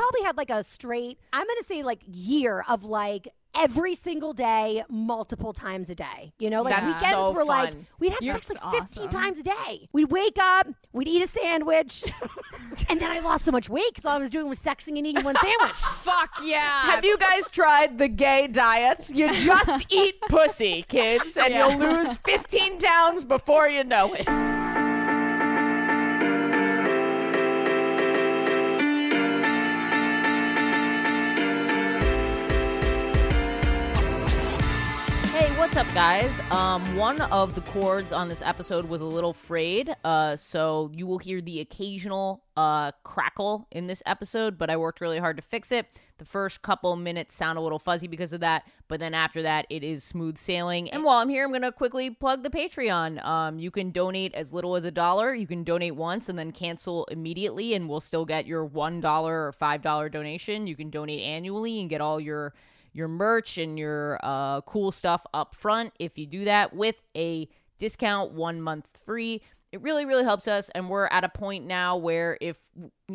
probably had like a straight, I'm going to say like year of like every single day, multiple times a day. You know, like That's weekends so were like, we'd have You're sex like awesome. 15 times a day. We'd wake up, we'd eat a sandwich, and then I lost so much weight because all I was doing was sexing and eating one sandwich. Fuck yeah. Have you guys tried the gay diet? You just eat pussy, kids, and Yeah. you'll lose 15 pounds before you know it. What's up, guys? Um, one of the chords on this episode was a little frayed, uh, so you will hear the occasional uh, crackle in this episode. But I worked really hard to fix it. The first couple minutes sound a little fuzzy because of that, but then after that, it is smooth sailing. And while I'm here, I'm gonna quickly plug the Patreon. Um, you can donate as little as a dollar. You can donate once and then cancel immediately, and we'll still get your one dollar or five dollar donation. You can donate annually and get all your your merch and your uh, cool stuff up front. If you do that with a discount one month free it really really helps us. And we're at a point now where if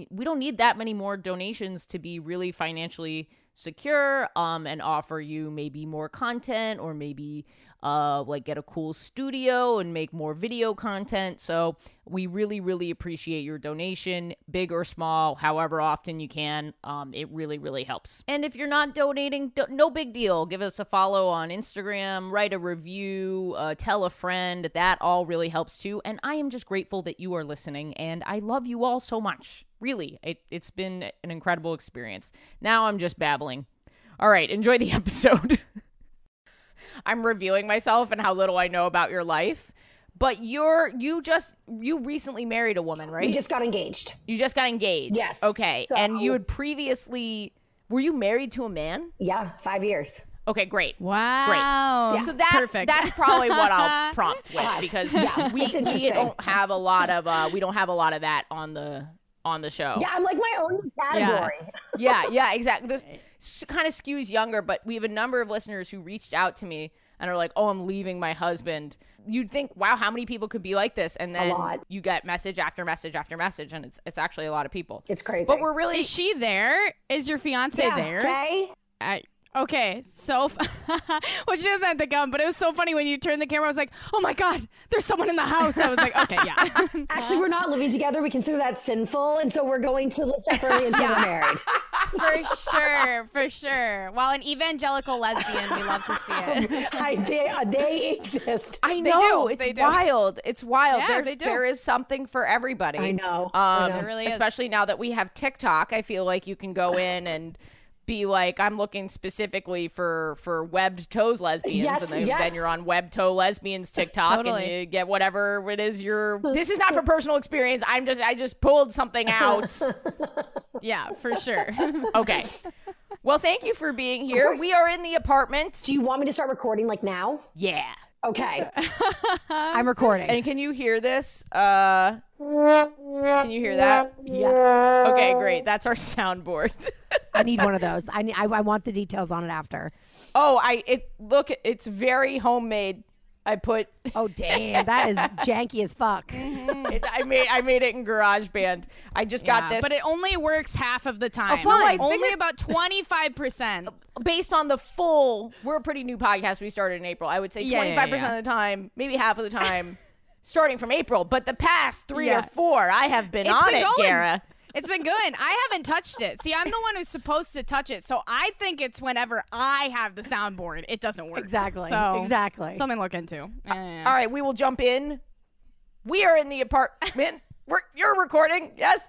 we don't need that many more donations to be really financially secure um and offer you maybe more content or maybe uh like get a cool studio and make more video content. So we really really appreciate your donation big or small however often you can. Um it really really helps. And if you're not donating do- no big deal. Give us a follow on instagram write a review uh, tell a friend. That all really helps too. And i am just grateful that you are listening and i love you all so much. Really it, it's been an incredible experience. Now i'm just babbling. All right enjoy the episode I'm reviewing myself and how little I know about your life. But you're you just you recently married a woman, right? We just got engaged. you just got engaged. Yes. Okay. So- and you had previously were you married to a man? Yeah, five years. Okay, great. Wow. Great. Yeah. So that Perfect. that's probably what I'll prompt with because Yeah, we, it's we don't have a lot of uh we don't have a lot of that on the on the show. Yeah, I'm like my own category. yeah, yeah, exactly. This s- kind of skews younger, but we have a number of listeners who reached out to me and are like, "Oh, I'm leaving my husband." You'd think, "Wow, how many people could be like this?" And then you get message after message after message, and it's it's actually a lot of people. It's crazy. But we're really Is she there? Is your fiance yeah, there? Jay. I, okay, so f- well, she doesn't the to come, but it was so funny when you turned the camera. I was like, "Oh my god, there's someone in the house." I was like, "Okay, yeah." Actually, we're not living together. We consider that sinful, and so we're going to live separately until we're married. for sure, for sure. While an evangelical lesbian, we love to see it. I, they, uh, they exist. I They know do, it's they do. wild. It's wild. Yeah, There's, they do. There is something for everybody. I know, I Um, know. There really is. especially now that we have TikTok, I feel like you can go in and be like, I'm looking specifically for for webbed toes lesbians, Yes, and then, yes. then you're on web toe lesbians TikTok, Totally. and you get whatever it is. You're. This is not for personal experience. I'm just. I just pulled something out. Yeah, for sure. Okay. Well, thank you for being here. We are in the apartment. Do you want me to start recording like now? Yeah. Okay. I'm recording. And can you hear this? Uh, can you hear that? yeah, Okay, great. That's our soundboard. I need one of those. I, need, I I want the details on it after. oh, I it look. It's very homemade. I put. Oh damn, that is janky as fuck. Mm-hmm. It, I made. I made it in GarageBand. I just got Yeah, this. but it only works half of the oh, time. fine. Only Figure- about twenty five percent. based on the full. We're a pretty new podcast. We started in April. I would say Yeah, twenty yeah, five percent yeah. of the time, maybe half of the time, starting from April. But the past three Yeah. or four, I have been It's on been it, going. Gara. It's been good. I haven't touched it. See, I'm the one who's supposed to touch it, so I think it's whenever I have the soundboard, it doesn't work. Exactly. So exactly. something to look into. Yeah, uh, yeah, yeah. All right, we will jump in. We are in the apartment. We're, you're recording, yes?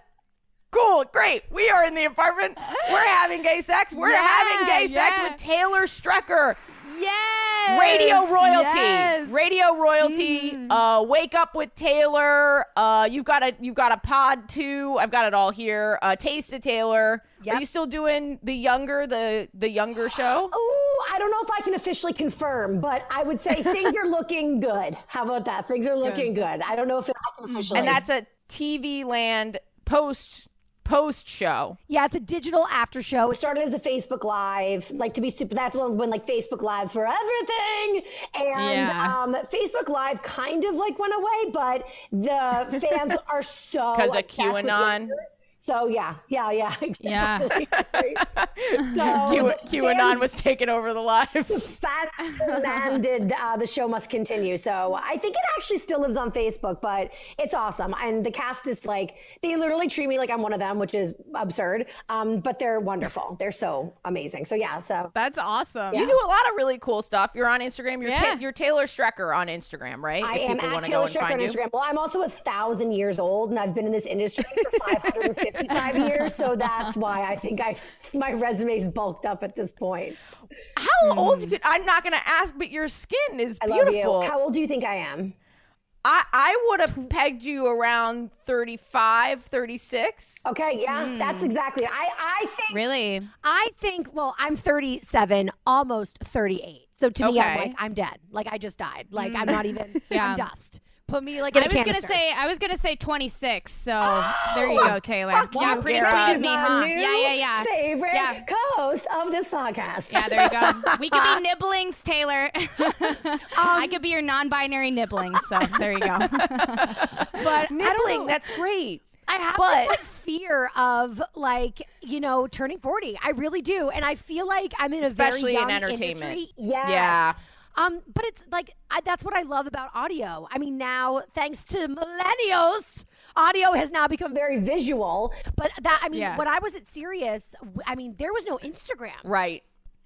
Cool, great. We are in the apartment. We're having gay sex. We're Yeah, having gay sex with Taylor Strecker. Yes. Radio royalty. Yes. Radio royalty. Uh, wake up with Taylor. Uh, you've got a you've got a pod too. I've got it all here. Uh, Taste of Taylor. Yep. Are you still doing the younger the the younger show? Oh, I don't know if I can officially confirm, but I would say things are looking good. How about that? Things are looking good. I don't know if I can officially. And that's a TV Land post post show. yeah, it's a digital after show. It started as a Facebook Live, like to be super. That's when, when like Facebook Lives were everything, and Yeah. um, Facebook Live kind of like went away, but the fans are so because of QAnon? Younger- So yeah, yeah, yeah, Yeah. exactly. so Q- the QAnon fans- was taking over the lives. fans demanded uh, the show must continue. So I think it actually still lives on Facebook, but it's awesome. And the cast is like, they literally treat me like I'm one of them, which is absurd. Um, but they're wonderful. They're so amazing. So yeah, so That's awesome. You do a lot of really cool stuff. You're on Instagram. You're, Yeah. Ta- you're Taylor Strecker on Instagram, right? I If am at Taylor Strecker on find you. Instagram. Well, I'm also a thousand years old, and I've been in this industry for 555 years. So that's why I think I my resume's bulked up at this point. How hmm. old could I'm not going to ask, but your skin is I beautiful. love you. How old do you think I am? I, I would have pegged you around 35, 36. Okay, yeah, hmm. that's exactly. I I think Really? I think, well, I'm 37, almost 38. So to me, I'm like, I'm dead. Like, I just died. Like, I'm hmm. not even, Yeah. I'm dust. Put me like in I a was gonna say I was gonna say 26. So there you go, Taylor. Fuck yeah, you, pretty Kara. sweet of me, huh? new Yeah, yeah, yeah. Favorite Yeah. co-host of this podcast. Yeah, there you go. We could be nibblings, Taylor. Um, I could be your non-binary nibbling. So there you go. but Nibbling, that's great. I have But- this like fear of like you know turning forty. I really do, and I feel like I'm in a Especially very in entertainment. industry. Yes. Yeah. Um, but it's like I, that's what I love about audio. I mean, now thanks to millennials, audio has now become very. Visual. But that I mean, Yeah. when I was at Sirius, I mean, there was no Instagram. Right.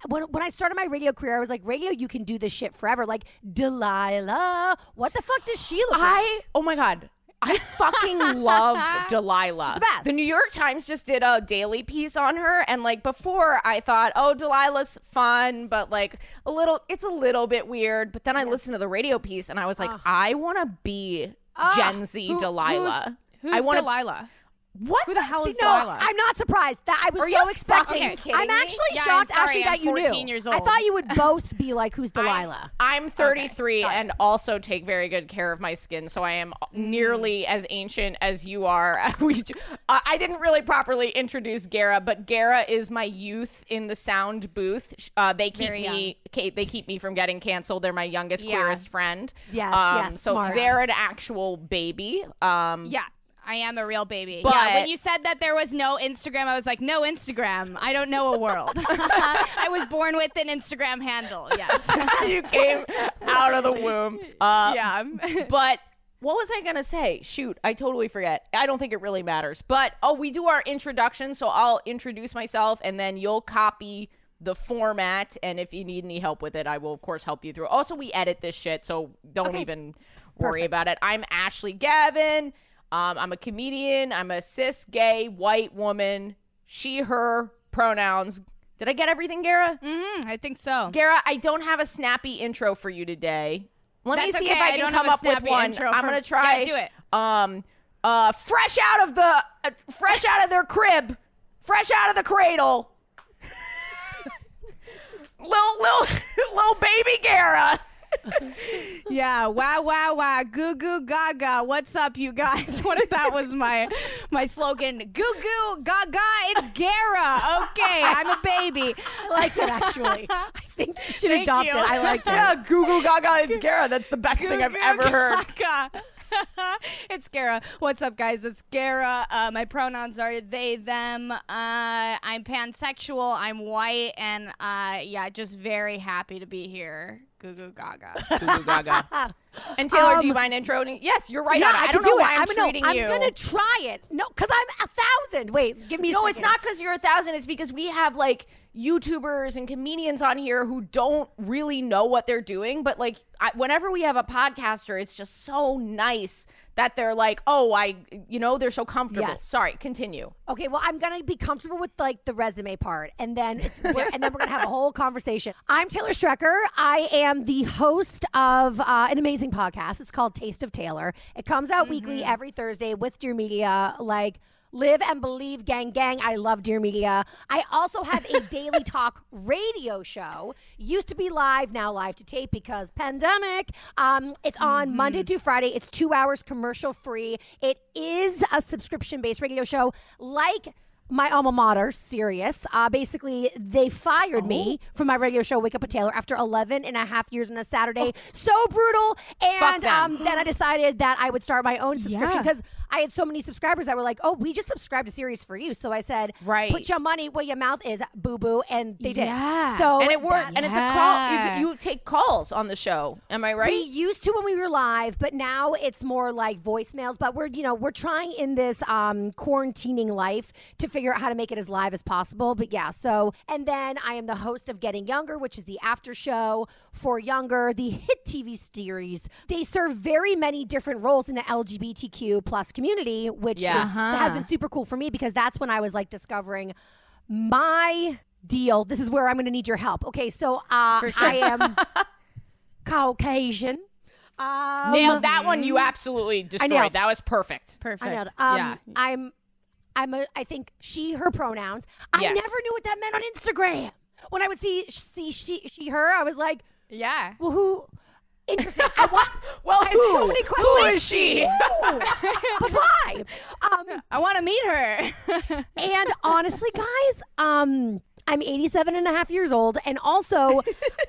When when I started my radio career, I was like, radio, you can do this shit forever. Like Delilah, what the fuck does she look like? I oh my god. I fucking love Delilah. the best. New York Times just did a daily piece on her and like before I thought, "Oh, Delilah's fun, but like a little it's a little bit weird." But then I listened to the radio piece and I was like, "I want to be Gen Z Who- Delilah." Who's, I wanna- Delilah? What Who the hell is no, Delilah? I'm not surprised. That I was Are so expecting. I'm actually Yeah, I'm shocked, sorry, actually, that I'm you 14 knew. years I thought you would both be like, "Who's Delilah?" I'm 33 and also take very good care of my skin, so I am nearly as ancient as you are. we, do- I I didn't really properly introduce Gara, but Gara is my youth in the sound booth. Uh, they keep Very me, ca- they keep me from getting canceled. They're my youngest, Yeah. queerest friend. Yes, um, yes, So smart. they're an actual baby. Um, Yeah. I am a real baby. But- yeah, when you said that there was no Instagram, I was like, no Instagram. I don't know a world. I was born with an Instagram handle. Yes. you came out of the womb. Uh, yeah. but what was I gonna say? Shoot, I totally forget. I don't think it really matters. But oh, we do our introduction, so I'll introduce myself, and then you'll copy the format. And if you need any help with it, I will of course help you through. Also, we edit this shit, so don't even worry about it. I'm Ashley Gavin. Um, I'm a comedian. I'm a cis gay white woman. She, her pronouns. Did I get everything, Gara? Mm, I think so. Gara, I don't have a snappy intro for you today. Let me see okay, if I I can don't come up with one. intro I'm gonna try. Yeah, do it. Um, uh, fresh out of the, uh, fresh out of their crib, fresh out of the cradle. little, little, little baby Gara. Yeah, wow, wow, wow, goo goo gaga. What's up, you guys? What if that was my my slogan? Goo goo gaga. It's Gara. Okay, I'm a baby. I like it actually. I think you should Thank adopt you. it. I like it. Yeah, Goo Goo Gaga, it's Gara. That's the best thing I've Goo ever goo heard. gaga. it's Gara. What's up, guys? It's Gara. Uh, my pronouns are they, them. Uh, I'm pansexual. I'm white, and uh, yeah, just very happy to be here. Goo goo gaga. Goo Goo Gaga. And Taylor, do you um, mind introing? Yes, you're right yeah, I, I, don't can know do why it. I'm, I'm, no, treating I'm gonna try it. No, because I'm a thousand. Wait, give me. A No, it's not because you're a thousand. It's because we have like YouTubers and comedians on here who don't really know what they're doing. But like, I, whenever we have a podcaster, it's just so nice that they're like, oh, I, you know, they're so comfortable. Yes. Sorry, continue. Okay, well, I'm gonna be comfortable with like the resume part, and then it's we're, and then we're gonna have a whole conversation. I'm Taylor Strecker. I am the host of uh, an amazing podcast. It's called Taste of Taylor. It comes out weekly every Thursday with Dear Media. Like. Live and believe, gang, gang. I love Dear Media. I also have a daily talk radio show. Used to be live, now live to tape because pandemic. Um, it's on Monday through Friday. It's two hours commercial free. It is a subscription based radio show like my alma mater, Sirius. Uh, basically, they fired me from my radio show, Wake Up with Taylor, after 11 and a half years on a Saturday. So brutal. And um, then I decided that I would start my own subscription Yeah. I had so many subscribers that were like, "Oh, we just subscribed to Sirius for you." So I said, Right. put your money where your mouth is, boo boo," and they did. Yeah. So and it worked. And it's a call. You, you take calls on the show. Am I right? We used to when we were live, but now it's more like voicemails. But we're you know we're trying in this um, quarantining life to figure out how to make it as live as possible. But yeah, so and then I am the host of Getting Younger, which is the after show for Younger, the hit TV series. They serve very many different roles in the LGBTQ plus community, which Yeah. is, Uh-huh. has been super cool for me because that's when I was like discovering my deal. This is where I'm going to need your help. Okay, so uh, I am Caucasian. Um, Nailed that one. You absolutely destroyed. That was perfect. Perfect. I nailed. Um, yeah. I'm, I'm a, I think she, her pronouns. I Yes. never knew what that meant on Instagram. When I would see, see she, she, her, I was like, Yeah. well, who? Interesting. I want. Well, I have so many questions. Who is she? But why? Um, I want to meet her. and honestly, guys, um, I'm 87 and a half years old. And also,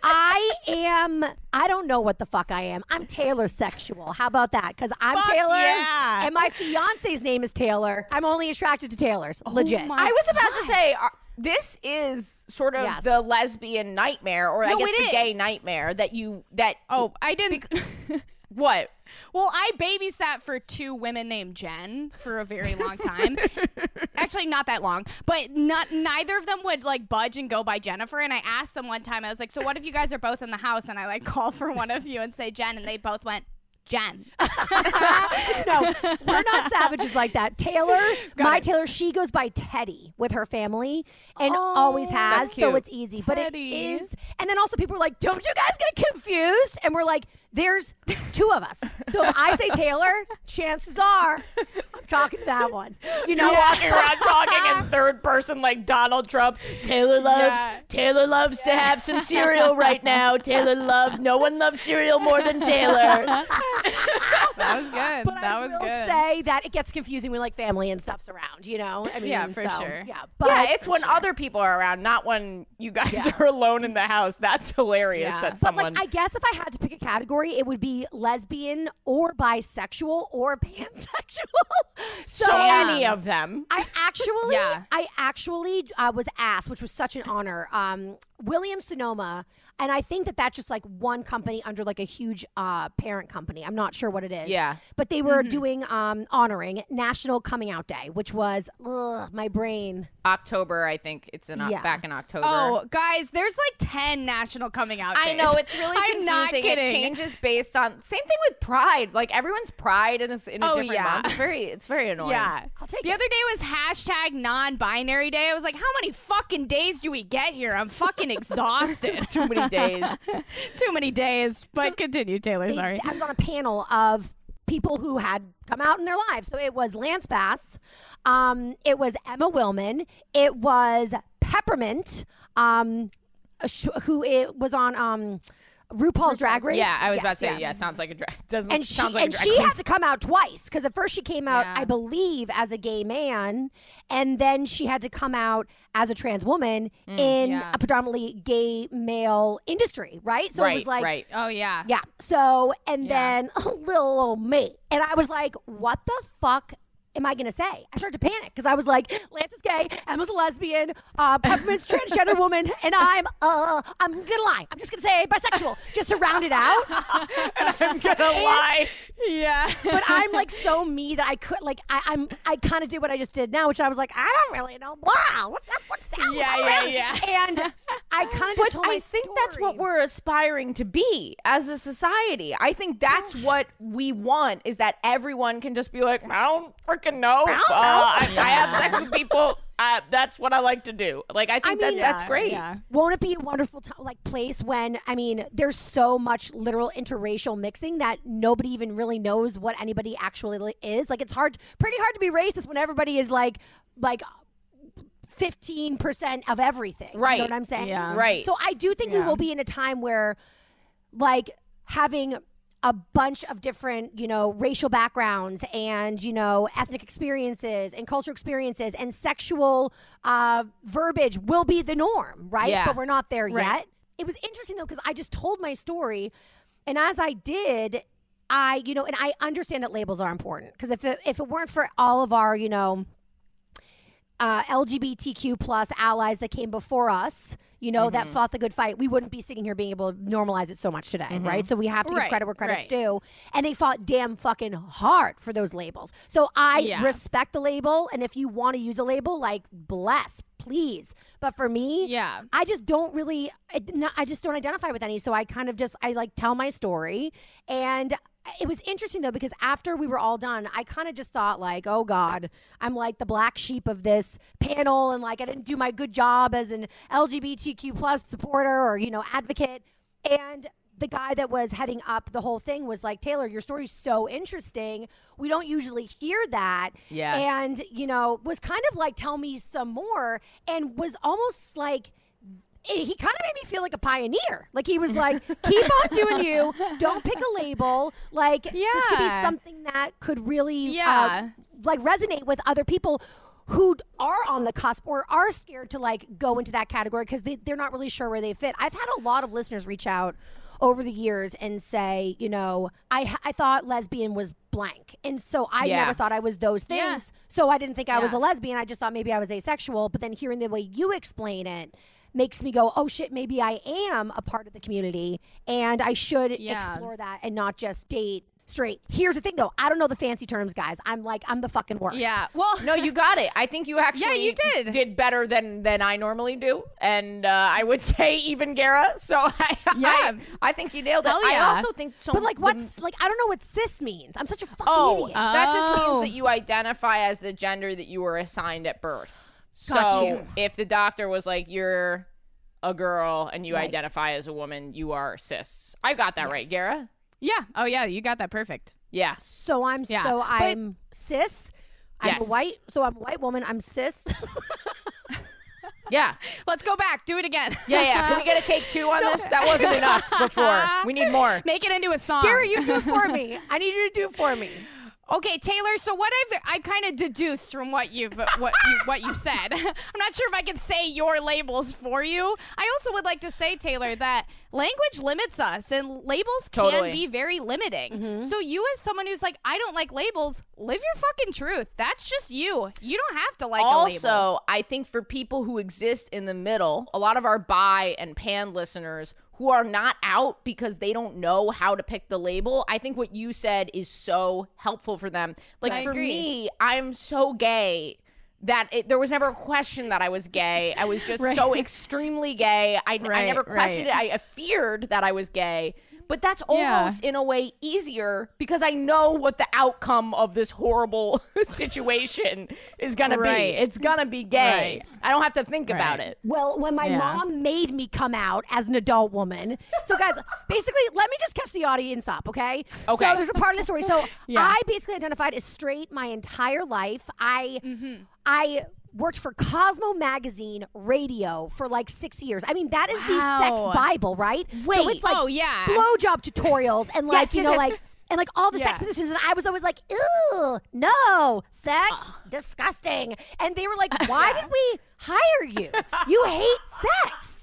I am, I don't know what the fuck I am. I'm Taylor sexual. How about that? Because I'm Fuck Taylor. yeah. And my fiance's name is Taylor. I'm only attracted to Taylors. Legit. my- I was about to say uh, this is sort of Yes. the lesbian nightmare, or I guess the gay nightmare that you that oh, I didn't. what Well, I babysat for two women named Jen for a very long time. Actually, not that long, but not neither of them would like budge and go by Jennifer. And I asked them one time, I was like, "So what if you guys are both in the house?" And I like call for one of you and say Jen, and they both went Jen. no, we're not savages like that. Taylor, my Taylor, she goes by Teddy with her family and always has. So it's easy. But it is. And then also people are like, don't you guys get confused? And we're like, there's two of us. So if I say Taylor, chances are I'm talking to that one. You know, walking around talking in third person like Donald Trump. Taylor loves Yeah. Taylor loves to have some cereal right now. Taylor love no one loves cereal more than Taylor. That was good. But that I was will good. say that it gets confusing when like family and stuff's around, you know? I mean, Yeah, for so, sure. Yeah, but yeah, it's when other people are around, not when you guys are alone in the house. That's hilarious. Yeah. That But, But like, I guess if I had to pick a category, it would be lesbian or bisexual or pansexual. so, so Yeah. many of them. I actually, Yeah. I actually uh, was asked, which was such an honor. Um, William Sonoma, and I think that that's just like one company under like a huge uh, parent company. I'm not sure what it is. Yeah. but they were doing um, honoring National Coming Out Day, which was ugh, my brain. October, I think it's in uh, Yeah. back in October. Oh, guys, there's like 10 national coming out I know it's really I'm not confusing. It changes based on same thing with Pride. Like everyone's Pride in a, in a Oh, different yeah. month. It's very it's very annoying. Yeah. I'll take the it. other day was hashtag non-binary day. I was like, how many fucking days do we get here? I'm fucking exhausted. Too many days. Too many days. But continue, Taylor. They- Sorry. I was on a panel of people who had come out in their lives. So it was Lance Bass, um, it was Emma Willmann, it was Peppermint, um, who it was on um, RuPaul's Drag Race. Yeah, I was about to say yes. yeah. Sounds like a drag. Doesn't And she sounds like and a drag she had to come out twice because at first she came out, Yeah. I believe, as a gay man, and then she had to come out as a trans woman Mm, in yeah. a predominantly gay male industry, right? So right, it was like, right. Oh, yeah. yeah. So, and Yeah. then little old me. And I was like, what the fuck am I going to say? I started to panic because I was like, Lance is gay, Emma's a lesbian, uh, Peppermint's transgender woman, and I'm, uh, I'm going to lie. I'm just going to say bisexual just to round it out. I'm gonna lie. Yeah. but I'm like so me that I could, like, I, I'm, I kind of did what I just did now, which I was like, I don't really know. Wow. What's that? What's that? Yeah, yeah, really? yeah. And I kind of just But told my I think that's what we're aspiring to be as a society. I think that's what we want is that everyone can just be like, I don't freaking know. Uh, I, I have sex with people. Uh, that's what I like to do. Like I think that mean, that's Yeah, great. Yeah. won't it be a wonderful time, like place when I mean, there's so much literal interracial mixing that nobody even really knows what anybody actually is. Like it's hard, pretty hard to be racist when everybody is like, like. 15% of everything. You Right. know what I'm saying? Yeah. Right. So I do think we will be in a time where, like, having a bunch of different, you know, racial backgrounds and, you know, ethnic experiences and cultural experiences and sexual uh, verbiage will be the norm, right? Yeah. But we're not there Right. yet. It was interesting, though, because I just told my story. And as I did, I, you know, and I understand that labels are important because if it, if it weren't for all of our, you know, uh, LGBTQ plus allies that came before us, you know, that mm-hmm. fought the good fight, we wouldn't be sitting here being able to normalize it so much today, mm-hmm. right? So we have to give Right, credit where credit's right. due. And they fought damn fucking hard for those labels. So I Yeah. respect the label, and if you want to use a label, like bless, please. But for me, Yeah. I just don't really, I, I just don't identify with any. So I kind of just, I like tell my story. And it was interesting though, because after we were all done, I kind of just thought, like, oh God, I'm like the black sheep of this panel. And like, I didn't do my good job as an LGBTQ plus supporter or, you know, advocate. And the guy that was heading up the whole thing was like, Taylor, your story's so interesting. We don't usually hear that. Yeah. And, you know, was kind of like, tell me some more. And was almost like, eh, he kind of made me feel like a pioneer. Like he was like, keep on doing you. Don't pick a label. Like this could be something that could really, uh, Yeah. like resonate with other people who are on the cusp or are scared to like go into that category because they, they're not really sure where they fit. I've had a lot of listeners reach out over the years and say, you know, I I thought lesbian was blank, and so I Yeah. never thought I was those things. Yeah. So I didn't think I was a lesbian. I just thought maybe I was asexual. But then hearing the way you explain it makes me go, oh shit, maybe I am a part of the community, and I should Yeah. explore that and not just date straight. Here's the thing, though. I don't know the fancy terms, guys. I'm like, I'm the fucking worst. Yeah. Well, No, you got it. I think you actually yeah, you did. did better than than I normally do, and uh, I would say even Gara. So I, Yeah. I, I think you nailed it. Hell I also think so. But like, the- what's like? I don't know what cis means. I'm such a fucking Oh, idiot. that just means Oh. that you identify as the gender that you were assigned at birth. Got so if the doctor was like, "You're a girl and you Right. identify as a woman," you are cis. I got that right, Gara. yeah. Oh yeah, you got that perfect. Yeah. so I'm Yeah. so I'm cis. I'm a Yes. white. So I'm a white woman. I'm cis. Yeah. Let's go back. Do it again. Yeah, yeah. Can we get a take two on this? That wasn't enough before. We need more. Make it into a song. Gary, you do it for me. I need you to do it for me. Okay, Taylor. So what I've I kind of deduced from what you've what you what you've said. I'm not sure if I can say your labels for you. I also would like to say, Taylor, that language limits us, and labels Totally. can be very limiting. Mm-hmm. So you, as someone who's like, I don't like labels, live your fucking truth. That's just you. You don't have to like a label. also, I think for people who exist in the middle, a lot of our bi and pan listeners who are not out because they don't know how to pick the label, I think what you said is so helpful for them. Like I for agree. me, I'm so gay that it, there was never a question that I was gay. I was just so extremely gay. I, I never questioned right. it. I, I feared that I was gay. But that's Yeah. almost in a way easier because I know what the outcome of this horrible situation is gonna be. It's gonna be gay. Right. I don't have to think about it. Well, when my Yeah. mom made me come out as an adult woman. So, guys, basically, let me just catch the audience up, okay? Okay. So, there's a part of the story. So, Yeah. I basically identified as straight my entire life. I, Mm-hmm. I worked for Cosmo Magazine radio for like six years. I mean, that is the sex Bible, right? so it's like Oh, yeah. blowjob tutorials and like, Yes, you yes, know, yes. like, and like all the sex positions. And I was always like, ew, no, sex, uh. disgusting. And they were like, why did we hire you? You hate sex.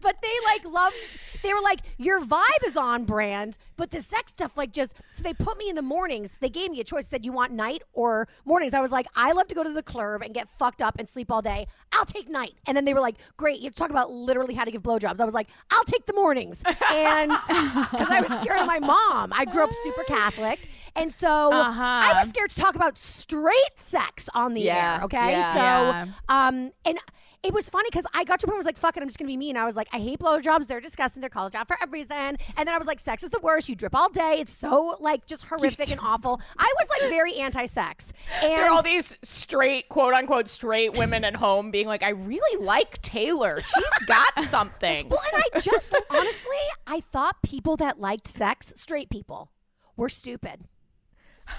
But they like loved, they were like, your vibe is on brand, but the sex stuff, like just, so they put me in the mornings. They gave me a choice, said, you want night or mornings? I was like, I love to go to the club and get fucked up and sleep all day. I'll take night. And then they were like, great, you have to talk about literally how to give blowjobs. I was like, I'll take the mornings. And because I was scared of my mom, I grew up super Catholic. And so Uh-huh. I was scared to talk about straight sex on the Yeah, air. Okay. yeah. So, Yeah. um, and it was funny because I got to a point where I was like, fuck it, I'm just gonna be me. And I was like, I hate blowjobs. They're disgusting. They're college out for a reason. And then I was like, sex is the worst. You drip all day. It's so like just horrific and awful. I was like very anti-sex. And There are all these straight, quote unquote, straight women at home being like, I really like Taylor. She's got something. well, and I just honestly, I thought people that liked sex, straight people, were stupid.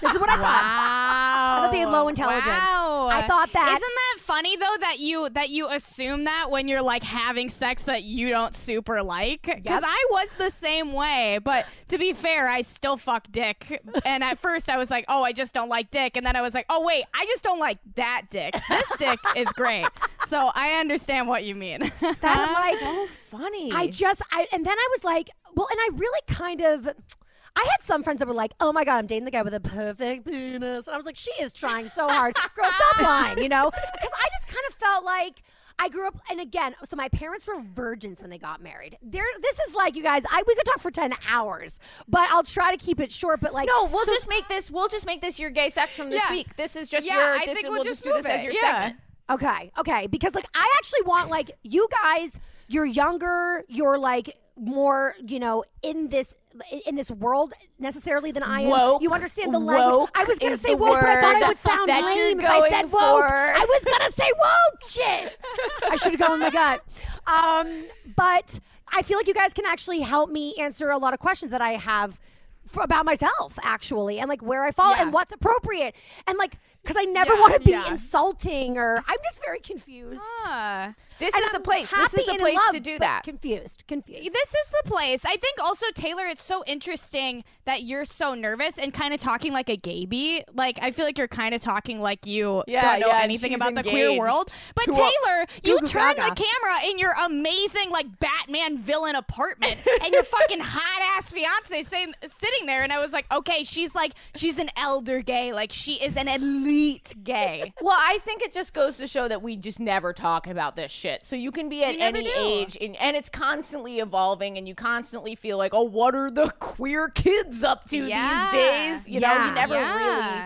This is what I thought. Wow. thought they had low intelligence. Wow. I thought that- Isn't that funny though that you that you assume that when you're like having sex that you don't super like? Because Yep. I was the same way, but to be fair, I still fuck dick. And at first I was like, oh, I just don't like dick, and then I was like, oh wait, I just don't like that dick. This dick is great. So I understand what you mean. That's like so funny. I just I and then I was like, well, and I really kind of I had some friends that were like, "Oh my god, I'm dating the guy with a perfect penis," and I was like, "She is trying so hard, girl. Stop lying," you know? Because I just kind of felt like. I grew up, and again, so my parents were virgins when they got married. There, this is like you guys. I we could talk for ten hours, but I'll try to keep it short. But like, No, we'll so- just make this. We'll just make this your gay sex from this Yeah. week. This is just Yeah, your. I This think is, we'll we'll just do this move as it. your Yeah. segment. Okay, okay. Because like I actually want like you guys, you're younger, you're like more, you know, in this in this world necessarily than I am. Woke. you understand the language. I was gonna say woke, but I thought I would sound lame if I said woke. for. I was gonna say woke. Shit. I should have gone with my gut. Um, but I feel like you guys can actually help me answer a lot of questions that I have for, about myself actually and like where I fall Yeah. and what's appropriate and like because I never Yeah, want to be yeah. insulting or I'm just very confused. This And is the I'm place. This is the place to do that. Confused, confused. This is the place. I think also Taylor, it's so interesting that you're so nervous and kind of talking like a gaby. Like I feel like you're kind of talking like you Yeah, don't know yeah, anything about the queer world. But to a- Taylor, you Goo Goo turn Gaga. the camera in your amazing like Batman villain apartment and your fucking hot ass fiance sitting, sitting there, and I was like, okay, she's like she's an elder gay, like she is an elite gay. Well, I think it just goes to show that we just never talk about this shit. So you can be at any do. age, and, and it's constantly evolving, and you constantly feel like, oh, what are the queer kids up to Yeah. these days? You know, you never Yeah.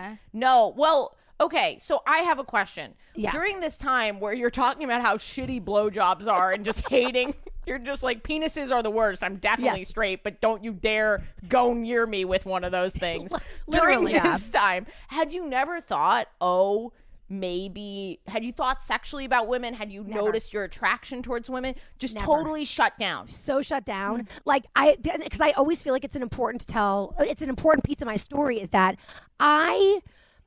really know. Well, okay, so I have a question. Yes. During this time where you're talking about how shitty blowjobs are and just hating. You're just like penises are the worst. I'm definitely Yes. straight, but don't you dare go near me with one of those things. During Literally, yeah. this time, had you never thought, oh, maybe had you thought sexually about women? Had you noticed your attraction towards women? Just Never. totally shut down. so shut down. Mm-hmm. Like I, because I always feel like it's an important to tell. It's an important piece of my story is that I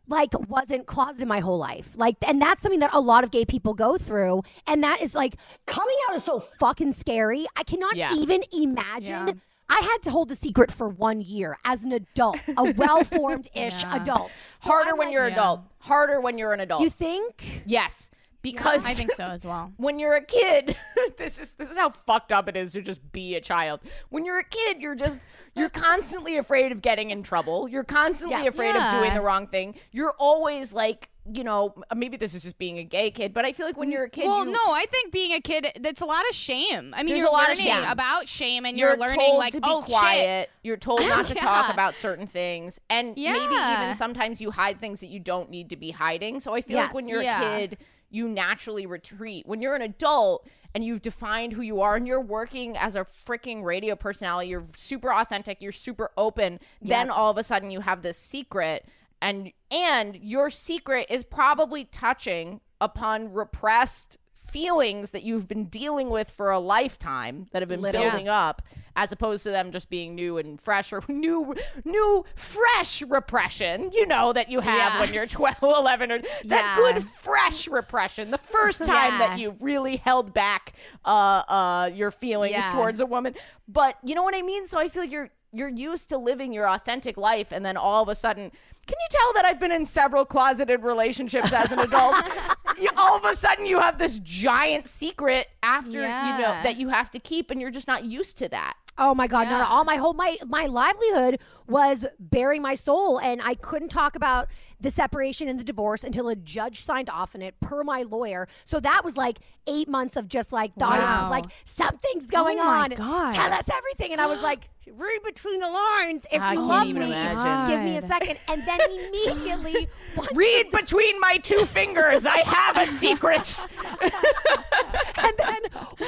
like wasn't closeted my whole life. Like, and that's something that a lot of gay people go through, and that is like coming out is so fucking scary. I cannot Yeah. even imagine. Yeah. I had to hold a secret for one year as an adult, a well-formed ish Yeah. adult. So Harder I'm when like, you're adult. Harder when you're an adult. You think? yes, because I think so as well. when you're a kid this is this is how fucked up it is to just be a child. When you're a kid you're just you're constantly afraid of getting in trouble. You're constantly Yes. afraid of doing the wrong thing. You're always like you know maybe this is just being a gay kid but i feel like when mm, you're a kid Well, you, no, I think being a kid, that's a lot of shame. I mean, There's you're a lot of shame. about shame and you're you're, learning like, to be oh quiet. You're told not to talk about certain things. And maybe even sometimes you hide things that you don't need to be hiding. So i feel like when you're Yeah. a kid you naturally retreat. When you're an adult and you've defined who you are and you're working as a freaking radio personality you're super authentic you're super open then all of a sudden you have this secret and and your secret is probably touching upon repressed feelings that you've been dealing with for a lifetime that have been Literally. building up as opposed to them just being new and fresh or new new fresh repression you know that you have Yeah. when you're 12 11 or that Yeah. good fresh repression the first time that you really held back uh uh your feelings Yeah. towards a woman but you know what i mean so i feel you're you're used to living your authentic life and then all of a sudden can you tell that I've been in several closeted relationships as an adult? you, all of a sudden, you have this giant secret after you know that you have to keep, and you're just not used to that. Oh my god, no, no. All my whole my my livelihood was bearing my soul and I couldn't talk about the separation and the divorce until a judge signed off on it per my lawyer. So that was like 8 months of just like the audience was like something's oh going Oh my on. God. Tell us everything and I was like read between the lines if I you love me. imagine. Give me a second and then immediately Read between my two fingers. I have a secret. and then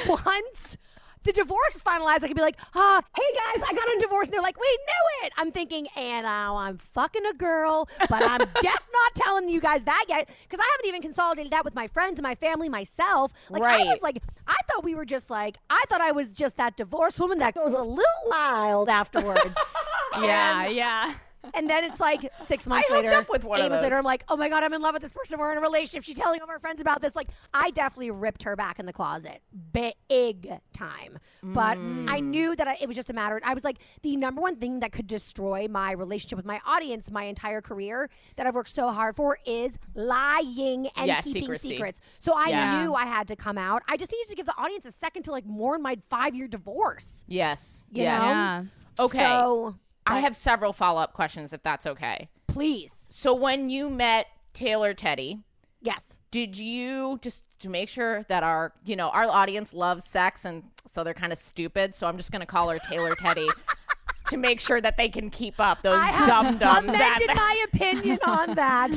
once the divorce is finalized, I could be like, ah, hey guys, I got a divorce. And they're like, we knew it. I'm thinking, and now I'm fucking a girl, but I'm def not telling you guys that yet because I haven't even consolidated that with my friends and my family myself. Like, I was like, I thought we were just like, I thought I was just that divorced woman that goes a little wild afterwards. Yeah, yeah. And then it's like six months I hooked later, up with one eight of months those. later, I'm like, oh my god, I'm in love with this person. We're in a relationship. She's telling all her friends about this. Like, I definitely ripped her back in the closet, big time. But I Mm. knew that I, it was just a matter. Of, I was like, the number one thing that could destroy my relationship with my audience, my entire career that I've worked so hard for, is lying and Yeah, keeping secrecy. secrets. So I Yeah. knew I had to come out. I just needed to give the audience a second to like mourn my five year divorce. yes. You yes. know? Yeah. Okay. So I have several follow up questions, if that's okay. Please. So when you met Taylor Teddy, Yes. did you just to make sure that our you know our audience loves sex and so they're kind of stupid? So I'm just gonna call her Taylor Teddy. To make sure that they can keep up those I have dum dums, amended my opinion on that.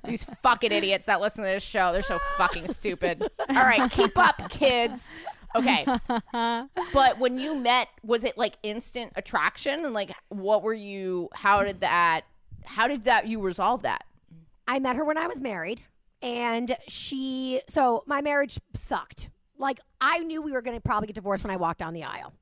these fucking idiots that listen to this show, they're so fucking stupid. All right, keep up, kids. Okay. But when you met, was it like instant attraction? And like, what were you, how did that, how did that, you resolve that? I met her when I was married, and she. So my marriage sucked. Like I knew we were going to probably get divorced when I walked down the aisle.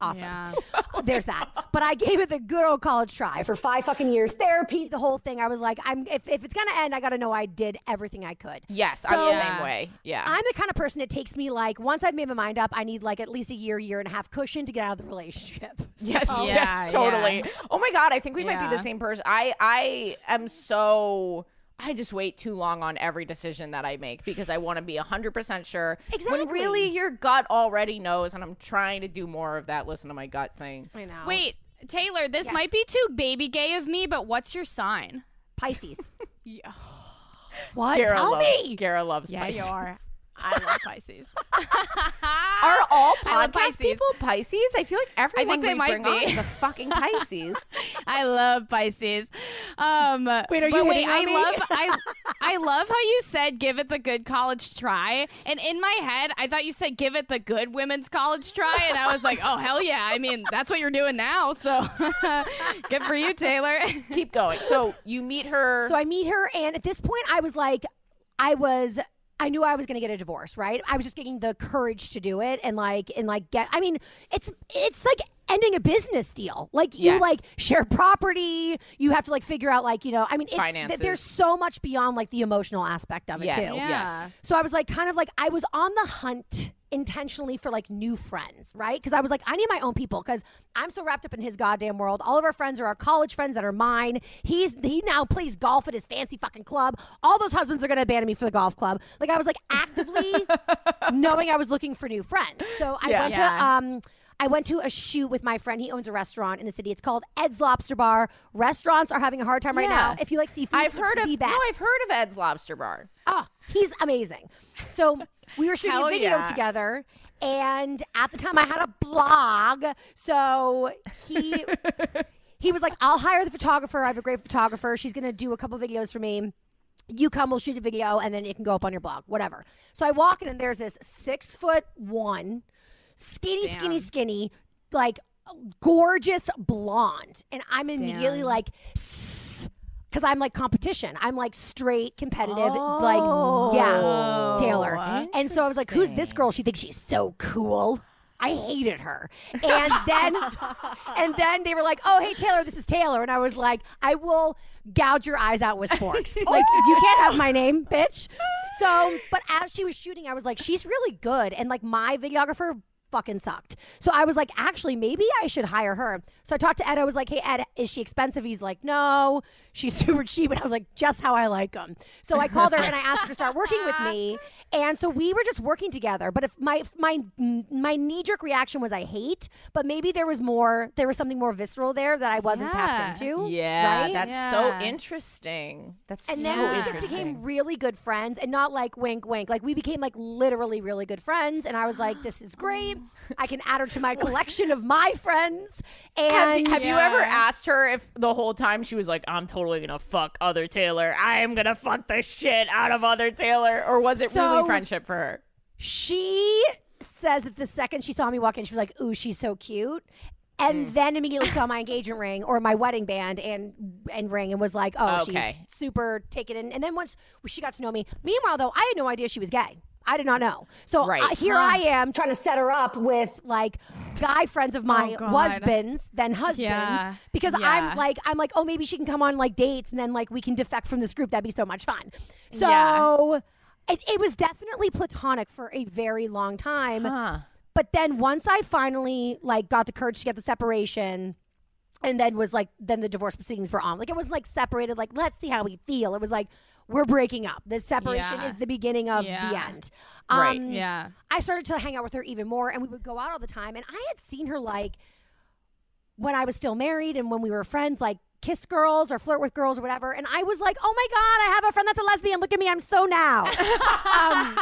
Awesome. Yeah. There's that. But I gave it the good old college try. For five fucking years, therapy. The whole thing. I was like, I'm. If, if it's gonna end, I got to know I did everything I could. Yes, I'm the So- same way. Yeah. I'm the kind of person it takes me like once I've made my mind up, I need like at least a year, year and a half cushion to get out of the relationship. Yes, Oh, yes, totally. yeah. Oh my god, I think we might be the same person. I I am so I just wait too long on every decision that I make because I want to be 100% sure. Exactly. When Exactly. really your gut already knows and I'm trying to do more of that listen to my gut thing. I know. Wait, Taylor, this might be too baby gay of me, but what's your sign? Pisces. Yeah, What? Gara Tell loves, me. Gara loves yeah Pisces. you are. I love Pisces. Are all podcast Pisces. people Pisces? I feel like everyone they we might bring on be. is a fucking Pisces. I love Pisces. Um, Wait, are but you wait, on I me? love I I love how you said give it the good college try, and in my head I thought you said give it the good women's college try, and I was like, oh hell yeah! I mean that's what you're doing now, so good for you, Taylor. Keep going. So you meet her So I meet her, and at this point, I was like, I was. I knew I was going to get a divorce, right? I was just getting the courage to do it and like and like get I mean, it's it's like ending a business deal. Like you Yes. like share property, you have to like figure out like, you know, I mean, it's th- there's so much beyond like the emotional aspect of it Yes. too. Yeah. Yeah. So I was like, kind of like, I was on the hunt intentionally for like new friends, right? Because I was like, I need my own people because I'm so wrapped up in his goddamn world. All of our friends are our college friends that are mine. He's he now plays golf at his fancy fucking club. All those husbands are gonna abandon me for the golf club. Like I was like actively knowing I was looking for new friends. So I Yeah. went to um. I went to a shoot with my friend. He owns a restaurant in the city. It's called Ed's Lobster Bar. Restaurants are having a hard time right Yeah. now. If you like seafood, I've heard of No. I've heard of Ed's Lobster Bar. Oh, he's amazing. So we were shooting a video yeah. together. And at the time I had a blog. So he he was like, I'll hire the photographer. I have a great photographer. She's gonna do a couple videos for me. You come, we'll shoot a video, and then it can go up on your blog, whatever. So I walk in and there's this six foot one, skinny, skinny, Damn. skinny, like gorgeous blonde. And I'm immediately Damn. like because I'm like competition. I'm like straight competitive, Oh. like yeah, oh, Taylor. And so I was like, "Who's this girl? She thinks she's so cool." I hated her, and then and then they were like, "Oh, hey Taylor, this is Taylor," and I was like, "I will gouge your eyes out with forks. like you can't have my name, bitch." So, but as she was shooting, I was like, "She's really good," and like my videographer fucking sucked. So I was like, actually, maybe I should hire her. So I talked to Ed. I was like, hey, Ed, is she expensive? He's like, no, she's super cheap. And I was like, just how I like them. So I called her and I asked her to start working with me. And so we were just working together. But if my my my knee jerk reaction was I hate, but maybe there was more, there was something more visceral there that I wasn't Yeah. tapped into. Yeah, right? that's Yeah. so interesting. That's And so then we just became really good friends and not like wink wink. Like we became like literally really good friends and I was like, This is great. I can add her to my collection of my friends. Have, And have you ever asked her if the whole time she was like, "I'm totally gonna fuck other Taylor. I am gonna fuck the shit out of other Taylor," or was it really friendship for her? she says that the second she saw me walk in, she was like, Ooh, she's so cute. And mm. then immediately saw my engagement ring or my wedding band and and ring and was like, oh, Okay. she's super taken in. And then once she got to know me, meanwhile though, I had no idea she was gay. I did not know. So Right. uh, here I am trying to set her up with like guy friends of my Oh, husbands, then husbands, Yeah. because Yeah. I'm like I'm like, oh, maybe she can come on like dates and then like we can defect from this group. That'd be so much fun. So. Yeah. It, it was definitely platonic for a very long time. Huh. But then once I finally like got the courage to get the separation and then was like then the divorce proceedings were on. Like it was like separated like let's see how we feel. It was like we're breaking up. The separation Yeah. is the beginning of the Yeah. end. Right. Um, Yeah. I started to hang out with her even more and we would go out all the time and I had seen her like when I was still married and when we were friends, like kiss girls or flirt with girls or whatever. And I was like, oh my God, I have a friend that's a lesbian. Look at me, I'm so now. um,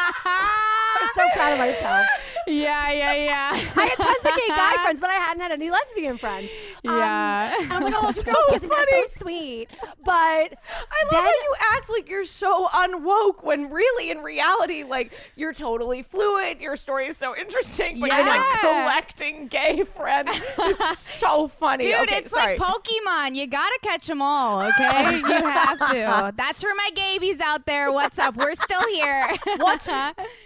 I was so proud of myself. yeah, yeah, yeah. I had tons of gay guy friends, but I hadn't had any lesbian friends. Um, Yeah. and I was like, oh, So so kissing, that's funny. so sweet. But I love then, how you act like you're so unwoke when really in reality, like you're totally fluid. Your story is so interesting, but you're like collecting gay friends. It's so funny. Dude, Okay, it's sorry. like Pokemon. You gotta catch them all, okay? you have to. That's for my gabies out there. What's up? We're still here. what's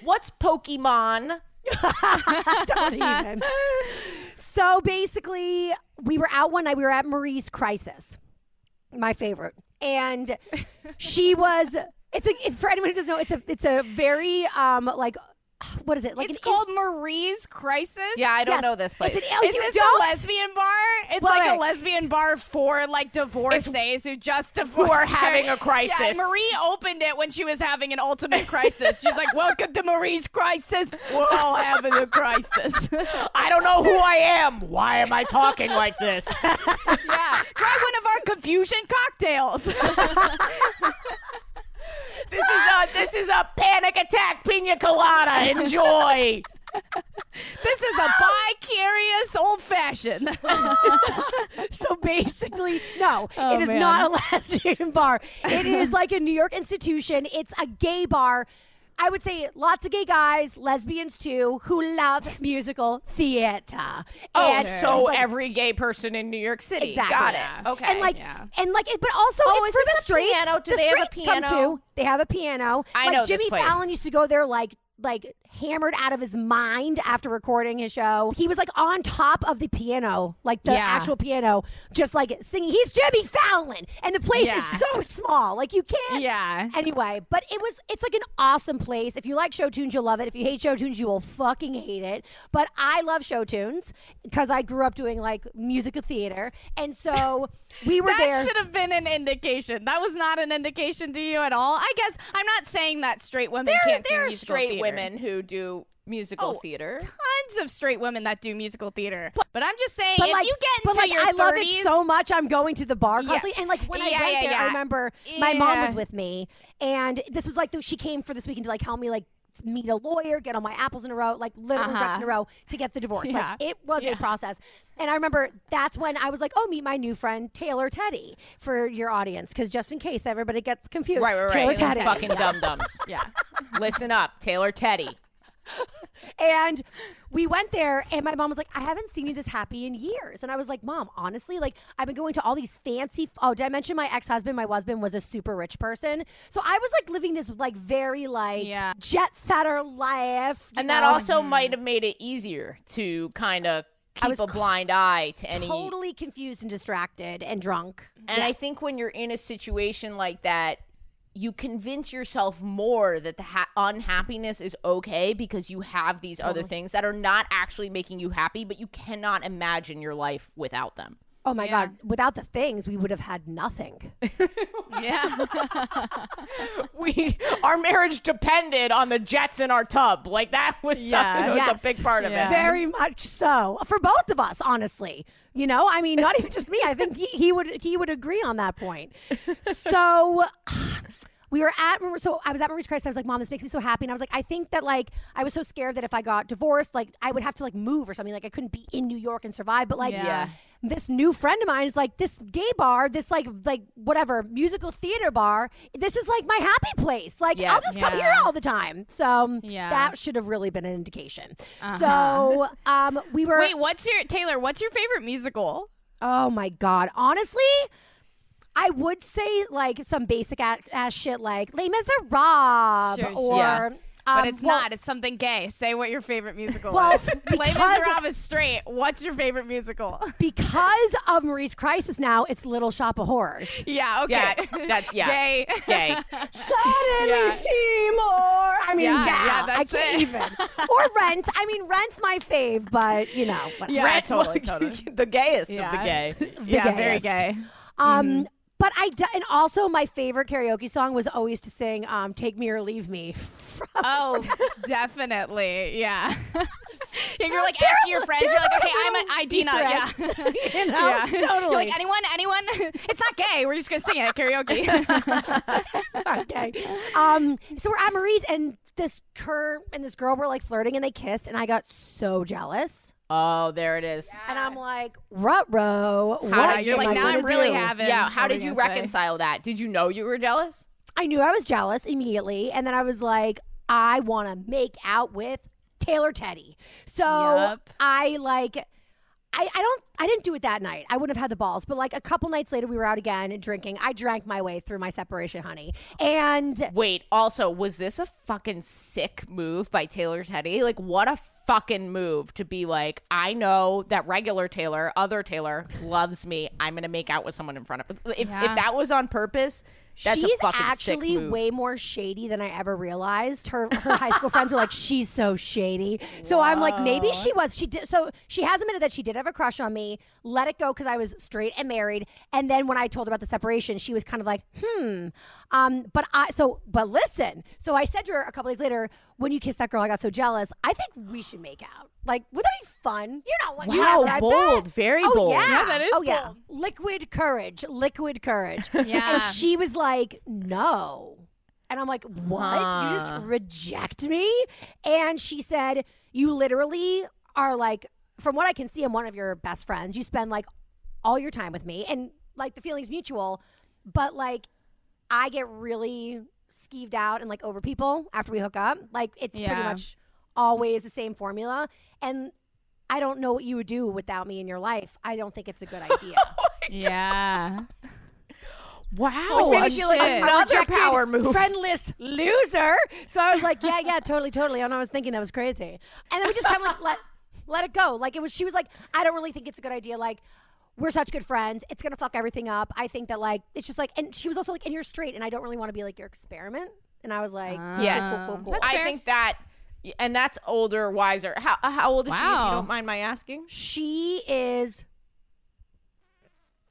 what's Pokemon? don't even. So basically, we were out one night. We were at Marie's Crisis, my favorite, and she was. It's a for anyone who doesn't know. It's a it's a very um like what is it like it's called inst- Marie's Crisis. Yeah, I don't Yes. know this place. It's an, oh, Is you this don't? a lesbian bar? It's Well, like wait. a lesbian bar for like divorcees who just divorced. are having a crisis. Yeah, Marie opened it when she was having an ultimate crisis. She's like, "Welcome to Marie's crisis. We're all having a crisis." I don't know who I am. Why am I talking like this? yeah, try one of our confusion cocktails. This is a this is a panic attack pina colada. Enjoy. this is a bi-curious old fashioned. So basically, no, Oh, it is man. not a lesbian bar. It is like a New York institution. It's a gay bar. I would say lots of gay guys, lesbians too, who love musical theater. Oh, And so like- every gay person in New York City. Exactly. Got Yeah. it. Okay. and like yeah. and like it, but also Oh, it's is for the a straights. piano? Do the they have a straights come piano? too. They have a piano. I like know Jimmy. Fallon used to go there like like hammered out of his mind after recording his show. He was like on top of the piano, like the Yeah. actual piano, just like singing. He's Jimmy Fallon, and the place Yeah. is so small, like you can't. yeah. Anyway, but it was it's like an awesome place. If you like show tunes, you'll love it. If you hate show tunes, you will fucking hate it. But I love show tunes because I grew up doing like musical theater. And so we were that there. should have been an indication. That was not an indication to you at all. I guess I'm not saying that straight women there, can't there do are musical straight theater. women who do musical Oh, theater. Tons of straight women that do musical theater. But, I'm just saying, but if like, you get but into like, your I 30s, love it so much. I'm going to the bar Yeah. and like when I went yeah, there, yeah. I remember my mom was with me, and this was like she came for this weekend to like help me like meet a lawyer, get all my apples in a row, like literally ducks in a Uh-huh. row to get the divorce. Yeah. Like it was Yeah. a process, and I remember that's when I was like, oh, meet my new friend Taylor Teddy for your audience, because just in case everybody gets confused, Right, right, Taylor right. Teddy. Fucking dum dums. Yeah. Listen up, Taylor Teddy. And we went there, and my mom was like, I haven't seen you this happy in years. And I was like, Mom, honestly, like, I've been going to all these fancy. Oh, did I mention my ex husband? My husband was a super rich person. So I was like living this, like, very, like, Yeah. jet setter life. you And that know? also mm-hmm. might have made it easier to kind of keep was a blind eye to any. totally confused and distracted and drunk. And I think when you're in a situation like that, you convince yourself more that the ha- unhappiness is okay because you have these other things that are not actually making you happy, but you cannot imagine your life without them. Oh my Yeah. God. Without the things, we would have had nothing. Yeah. We our marriage depended on the jets in our tub. Like that was Yeah. something that was Yes. a big part of it. Very much so for both of us, honestly. You know, I mean, not even just me. I think he, he would he would agree on that point. So we were at so I was at Marie's Crisis. I was like, Mom, this makes me so happy. And I was like, I think that like I was so scared that if I got divorced, like I would have to like move or something. Like I couldn't be in New York and survive. But like Yeah. This new friend of mine is like this gay bar, this like like whatever musical theater bar. This is like my happy place. Like I'll Yes. just come here all the time. So Yeah. that should have really been an indication. So um, we were. Wait, what's your Taylor? What's your favorite musical? Oh my god! Honestly, I would say like some basic ass, ass shit like Les Miserables Sure, or. yeah. But um, it's well, not. It's something gay. Say what your favorite musical Well, is. Les because- Miserables is straight. What's your favorite musical? because of Marie's crisis. Now it's Little Shop of Horrors. yeah. Okay. Yeah, that yeah. Gay. Gay. Suddenly Yeah. Seymour. I mean, Yeah, yeah, yeah, that's I can't it. even. or Rent. I mean, Rent's my fave, but you know. whatever. Yeah, Red- totally, totally. the gayest of the gay. yeah. Very gay. Um, but I d- and also my favorite karaoke song was always to sing um, "Take Me or Leave Me." Oh, definitely. Yeah. Yeah, you're like asking your friends. You're like, okay, I'm an Idina. Easter Yeah. you know, yeah. totally. You're like, anyone, anyone? it's not gay. We're just gonna sing it at karaoke. okay. Um, so we're at Marie's, and this her and this girl were like flirting, and they kissed, and I got so jealous. Oh, there it is. And I'm like, rut-row. How What did you're like, I now I'm really do? having. Yeah. How did you gonna say? reconcile that? Did you know you were jealous? I knew I was jealous immediately, and then I was like, I want to make out with Taylor Teddy. So Yup. I like. I, I don't I didn't do it that night. I wouldn't have had the balls. But like a couple nights later we were out again drinking. I drank my way through my separation, honey. And Wait, also, was this a fucking sick move by Taylor Teddy? Like, what a fucking move to be like, I know that regular Taylor, other Taylor, loves me. I'm going to make out with someone in front of If, Yeah. if that was on purpose, that's she's actually way more shady than I ever realized. Her her high school friends were like, she's so shady. So I'm like, maybe she was. She did. So she has admitted that she did have a crush on me. Let it go because I was straight and married. And then when I told her about the separation, she was kind of like, hmm. Um, but I so but listen. So I said to her a couple days later, when you kissed that girl, I got so jealous. I think we should make out. Like, would that be fun? You know, like you Wow, said that. bold, very oh, bold. Yeah. Yeah, that is oh, yeah. Liquid courage. Liquid courage. Yeah. And she was like, no. And I'm like, what? You just reject me? And she said, you literally are like, from what I can see, I'm one of your best friends. You spend like all your time with me and like the feeling's mutual, but like I get really skeeved out and like over people after we hook up. Like it's pretty much always the same formula. And I don't know what you would do without me in your life. I don't think it's a good idea. Oh yeah. Wow. Which made me feel like another power move. friendless loser. So I was like, yeah, yeah, totally, totally. And I was thinking that was crazy. And then we just kind of like let let it go. Like it was. She was like, I don't really think it's a good idea. Like we're such good friends. It's gonna fuck everything up. I think that like it's just like. And she was also like, and you're straight, and I don't really want to be like your experiment. And I was like, Yes. cool, cool, cool. I fair. think that, and that's older, wiser. How, how old is she, if you don't mind my asking? She is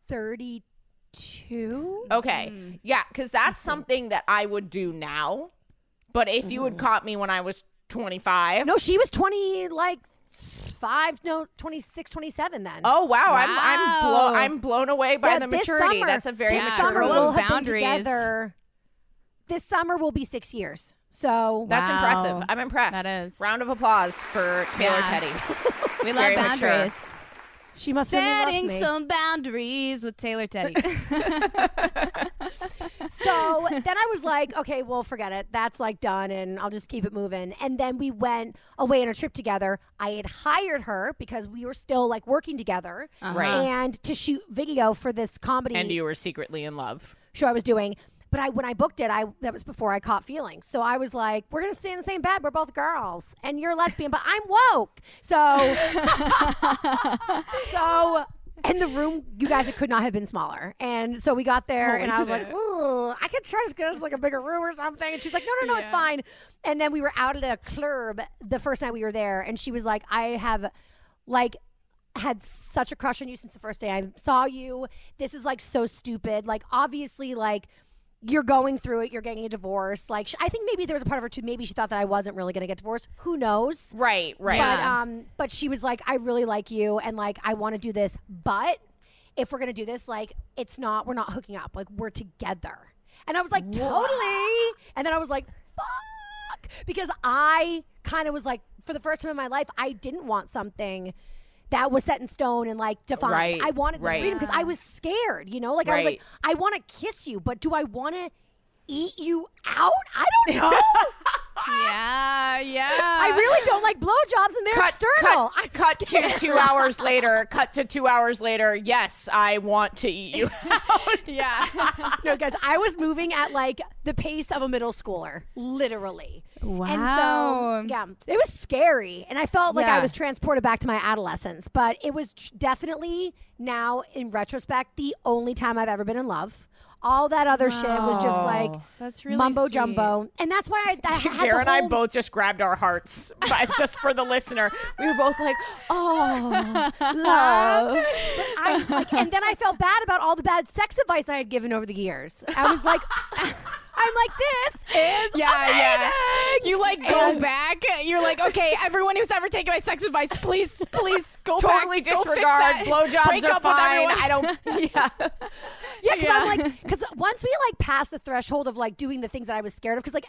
thirty-two. Okay. Mm. Yeah, because that's something that I would do now. But if you had caught me when I was 25. No, she was twenty, like five, no, 26, 27 then. Oh wow, I'm I'm blown I'm blown away by Yeah, the maturity. summer- That's a very this Yeah, mature summer girl we'll have been boundaries. together. This summer will be six years. So That's Wow. impressive. I'm impressed. That is. Round of applause for Taylor Yeah. Teddy. We love boundaries. mature. Boundaries. she must really Setting me. some boundaries with Taylor Teddy. So then I was like, okay, well, forget it. That's like done, and I'll just keep it moving. And then we went away on a trip together. I had hired her because we were still like working together, uh-huh. Right. and to shoot video for this comedy and you were secretly in love. Sure, I was doing. But I when I booked it, I that was before I caught feelings. So I was like, we're gonna stay in the same bed. We're both girls, and you're lesbian, but I'm woke. So so in the room, you guys, it could not have been smaller. And so we got there, Holy and I was shit. like, Ooh, I could try to get us like a bigger room or something. And she's like, no, no, no, it's fine. And then we were out at a club the first night we were there, and she was like, I have like had such a crush on you since the first day I saw you. This is like so stupid. Like obviously like you're going through it, you're getting a divorce. Like sh- I think maybe there was a part of her too maybe she thought that I wasn't really going to get divorced. Who knows? Right, right. But um but she was like I really like you and like I want to do this, but if we're going to do this like it's not we're not hooking up. Like we're together. And I was like totally. And then I was like fuck because I kind of was like for the first time in my life I didn't want something that was set in stone and like defined. Right, I wanted the right. freedom because I was scared, you know? Like I was like, I want to kiss you, but do I want to eat you out? I don't know. Yeah, yeah. I really don't like blowjobs and they're cut, external. cut, I'm cut to two hours later. Cut to two hours later. Yes, I want to eat you. out. yeah. no, guys, I was moving at like the pace of a middle schooler, literally. Wow. And so, yeah, it was scary. And I felt like I was transported back to my adolescence. But it was tr- definitely now, in retrospect, the only time I've ever been in love. All that other shit was just like That's really mumbo sweet. jumbo. And that's why I, I had Garen the and I whole- both just grabbed our hearts, but just for the listener, we were both like, "Oh, love." I, like, and then I felt bad about all the bad sex advice I had given over the years. I was like, I'm like, this is Yeah, yeah. You like go And- back. You're like, okay, everyone who's ever taken my sex advice, please, please go Totally back, disregard. Blowjobs are fine. I don't. Yeah. Yeah, because Yeah. I'm like, because once we like passed the threshold of like doing the things that I was scared of, because like,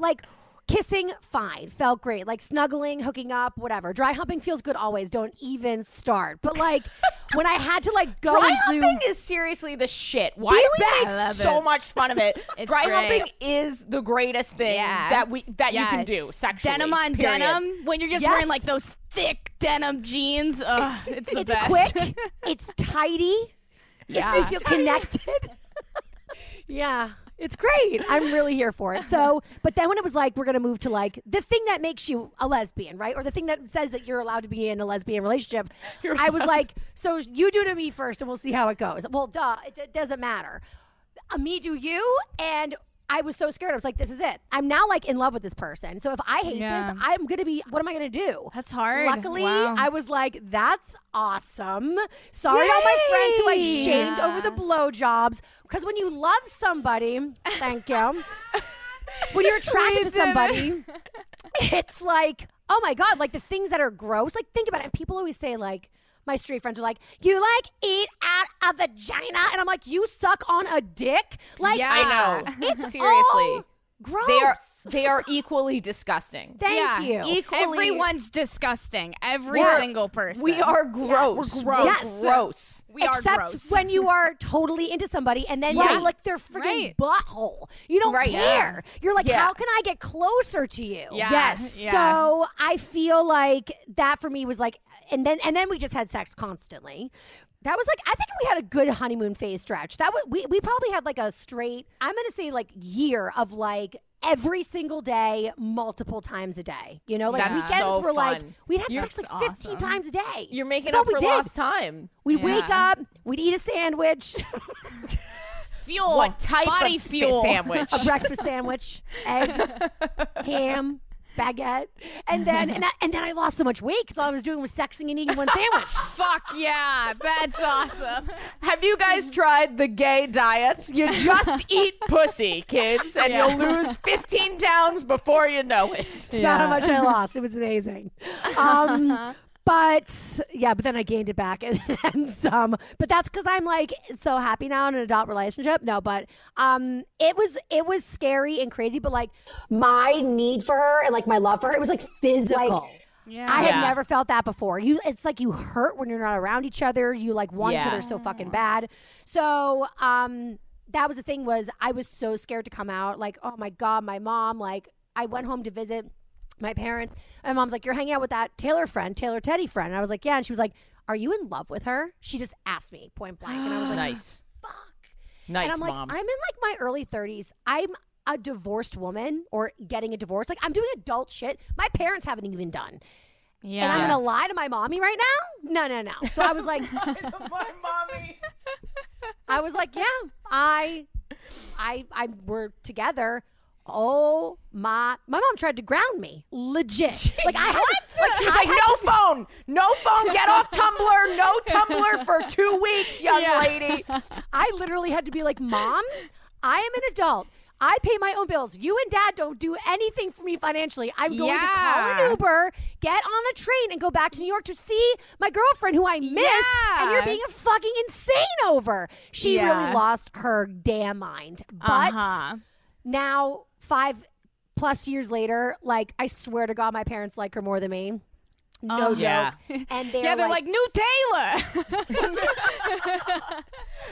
like kissing, fine, felt great. Like snuggling, hooking up, whatever. Dry humping feels good always. Don't even start. But like, when I had to like go Dry and do, humping is seriously the shit. Why do we make so it. much fun of it? It's Dry great. humping is the greatest thing Yeah. that we that you can do sexually. denim on period. denim when you're just Yes. wearing like those thick denim jeans. Ugh, it's the it's best. quick, it's tidy, yeah. you feel connected. yeah. It's great. I'm really here for it. So, but then when it was like, we're going to move to like the thing that makes you a lesbian, right? Or the thing that says that you're allowed to be in a lesbian relationship, I was like, so you do to me first and we'll see how it goes. Well, duh, it, it doesn't matter. Uh, me do you. And I was so scared. I was like, this is it. I'm now like in love with this person. So if I hate Yeah. this, I'm going to be, what am I going to do? That's hard. Luckily, Wow. I was like, that's awesome. Sorry to all my friends who I Yay. shamed over the Yeah. blowjobs. Because when you love somebody, thank you. when you're attracted to somebody, it's like, oh my God, like the things that are gross. Like, think about it. And people always say, like, my street friends are like, you like eat out a vagina? And I'm like, you suck on a dick? Like, Yeah. I know. it's Seriously. all gross. They are they are equally disgusting. Thank yeah. you. Equally- Everyone's disgusting. Every Yes. single person. We are gross. We're We're gross. gross. We are Except gross. when you are totally into somebody and then Right. you like their freaking Right. butthole. You don't Right. care. You're like, Yeah. how can I get closer to you? Yeah. Yes. Yeah. So I feel like that for me was like, and then and then we just had sex constantly. That was like I think we had a good honeymoon phase stretch. That we we probably had like a straight I'm gonna say like year of like every single day, multiple times a day. You know, like That's weekends so were like fun. we'd have You're sex like so 15 times a day. You're making That's all up we for did. lost time. We'd wake up, we'd eat a sandwich, fuel. What type Body of sp- fuel. sandwich? a breakfast sandwich, egg, ham, baguette, and then and, that, and then I lost so much weight because all I was doing was sexing and eating one sandwich. Fuck yeah. That's awesome. Have you guys tried the gay diet? You just eat pussy, kids, and Yeah. you'll lose 15 pounds before you know it. It's not how much I lost. It was amazing. Um, but yeah, but then I gained it back and then some. But that's because I'm like so happy now in an adult relationship. No, but um, it was it was scary and crazy. But like My need for her and like my love for her, it was like physical. like Yeah. I Yeah. had never felt that before. You, it's like you hurt when you're not around each other. You like want each Yeah. other so fucking bad. So, um, that was the thing was I was so scared to come out. Like, oh my god, my mom. Like, I went home to visit my parents. My mom's like, you're hanging out with that Taylor friend, Taylor Teddy friend. And I was like, yeah. And she was like, are you in love with her? She just asked me point blank, and I was like, Nice. fuck. Nice, and I'm like, mom. I'm in like my early 30s. I'm a divorced woman or getting a divorce. Like I'm doing adult shit. My parents haven't even done. Yeah. And I'm gonna lie to my mommy right now? No, no, no. So I was like, My mommy. I was like, yeah, I, I, I, we're together. Oh my! My mom tried to ground me, legit. Like I had, like She was like, no to- phone, no phone, get off Tumblr, no Tumblr for two weeks, young Yeah. lady. I literally had to be like, Mom, I am an adult. I pay my own bills. You and dad don't do anything for me financially. I'm going to call an Uber, get on a train, and go back to New York to see my girlfriend who I miss. And you're being a fucking insane over. She Yeah. really lost her damn mind. But uh-huh. now, five plus years later, like, I swear to God, my parents like her more than me. No Uh-huh. joke. Yeah. And they're, Yeah, they're like, new Taylor.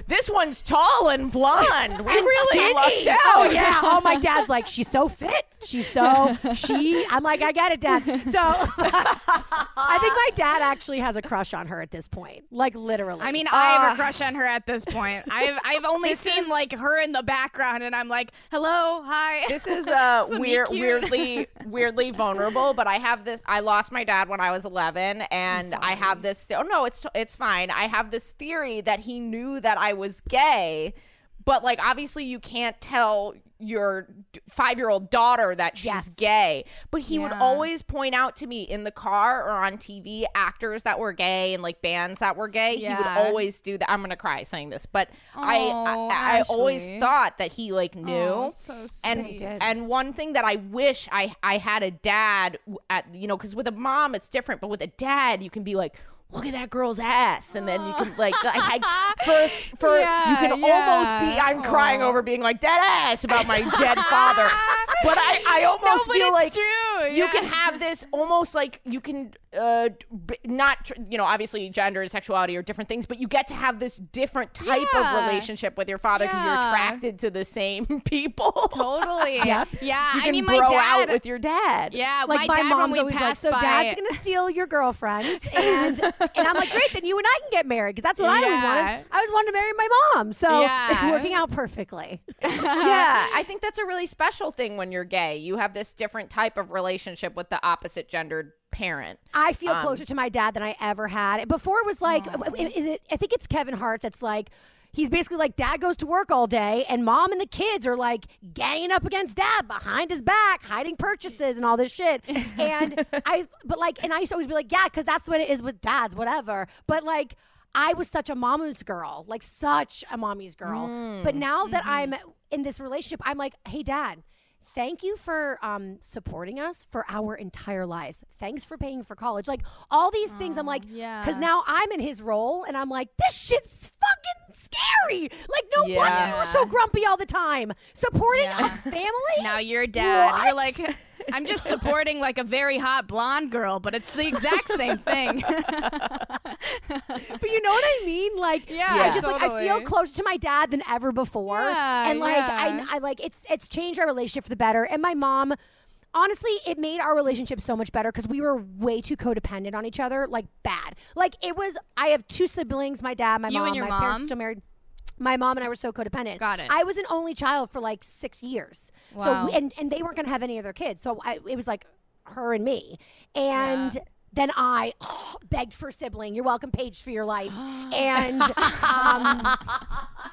This one's tall and blonde. We and really lucked out. Oh yeah. Oh my dad's like, she's so fit. She's so she. I'm like, I get it, dad. So I think my dad actually has a crush on her at this point. Like literally. I mean, I have a crush on her at this point. I've I've only seen like her in the background, and I'm like, hello, hi. This is uh So weird, weirdly, weirdly vulnerable. But I have this. I lost my dad when I was 11, and I have this. Oh no, it's it's fine. I have this theory that he knew that I was gay, but like obviously you can't tell your five year old daughter that she's Yes. gay. But he would always point out to me in the car or on TV actors that were gay and like bands that were gay. He would always do that. I'm gonna cry saying this, but I Oh, I, I always thought that he like knew. Oh, so and and one thing that I wish I I had a dad at you know because with a mom it's different, but with a dad you can be like. Look at that girl's ass, and then you can like I had for for you Yeah, can almost be i'm crying over being like dead ass about my dead father, but I I almost but feel like true, you yeah. can have this almost like you can uh not tr- you know obviously gender and sexuality are different things, but you get to have this different type Yeah. of relationship with your father because you're attracted to the same people. totally. Yep. Yeah. You I can mean, my bro dad. out with your dad. yeah, like my, my, dad, mom's always like, so by, dad's gonna steal your girlfriend, and and I'm like, great, then you and I can get married because that's what I always wanted. I always wanted to marry my mom, so Yeah. it's working out perfectly. yeah, I think that's a really special thing when you're gay. You have this different type of relationship with the opposite gendered parent. I feel Um, closer to my dad than I ever had. Before it was like, is it? I think it's Kevin Hart that's like. He's basically like dad goes to work all day and mom and the kids are like ganging up against dad behind his back, hiding purchases and all this shit. And I, but like, and I used to always be like, yeah, because that's what it is with dads, whatever. But like, I was such a mama's girl, like such a mommy's girl. But now that I'm in this relationship, I'm like, hey, dad, thank you for um, supporting us for our entire lives. Thanks for paying for college. Like all these things, I'm like, yeah. because now I'm in his role and I'm like, this shit's fucking scary. Like, no wonder you were so grumpy all the time. Supporting Yeah. a family? Now you're a dad. You're What? like, I'm just supporting like a very hot blonde girl, but it's the exact same thing. but you know what I mean? Like, Yeah, I just like I feel closer to my dad than ever before, Yeah, and like yeah. I, I like it's it's changed our relationship for the better. And my mom, honestly, it made our relationship so much better because we were way too codependent on each other, like bad. Like it was. I have two siblings. My dad, my You mom. and your my parents mom? still married. My mom and I were so codependent. Got it. I was an only child for like six years. So Wow. we, and and they weren't gonna have any other kids. So I, it was like her and me. And then I begged for a sibling. You're welcome, Paige, for your life. and um,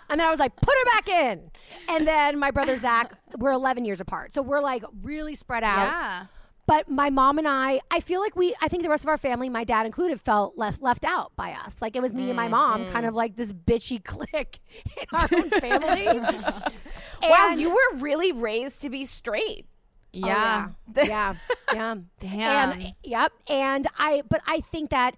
and then I was like, put her back in. And then my brother Zach, we're 11 years apart, so we're like really spread out. yeah. But my mom and I, I feel like we, I think the rest of our family, my dad included, felt left left out by us. Like it was me and my mom, kind of mm-hmm. like this bitchy clique in our own family. wow, And- you were really raised to be straight. Oh, Yeah. yeah, yeah. Damn. And yep. And I, but I think that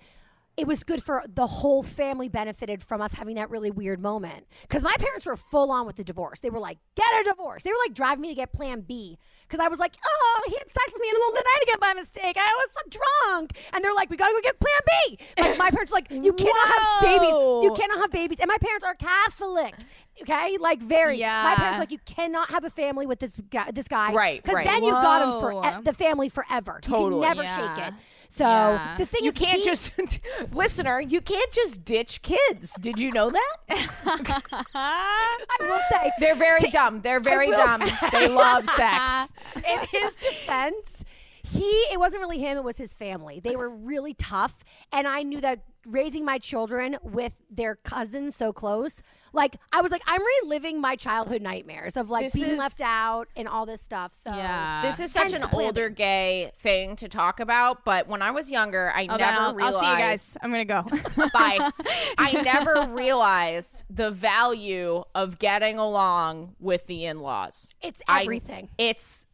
it was good for the whole family benefited from us having that really weird moment because my parents were full on with the divorce. They were like, "Get a divorce." They were like driving me to get Plan B because I was like, "Oh, he had sex with me in the middle of the night again by mistake. I was drunk." And they're like, "We gotta go get Plan B." Like my parents, are like, "You cannot have babies. You cannot have babies." And my parents are Catholic. Okay, like very. yeah My parents like you cannot have a family with this guy. This guy, Right, Because right. then you've got him for e- the family forever. You Totally. can never Yeah. shake it. So Yeah. the thing You is, can't he- just listener, you can't just ditch kids. Did you know that? I will say, They're very dumb. They're very dumb. They love sex. in his defense, he it wasn't really him; it was his family. They were really tough, and I knew that raising my children with their cousins so close. Like I was like, I'm reliving my childhood nightmares of like This being is- left out and all this stuff. So Yeah. This is such Hence an the older gay thing to talk about, but when I was younger, I Oh, never I'll, realized. I'll see you guys. I'm gonna go. Bye. I never realized the value of getting along with the in-laws. it's I- everything. it's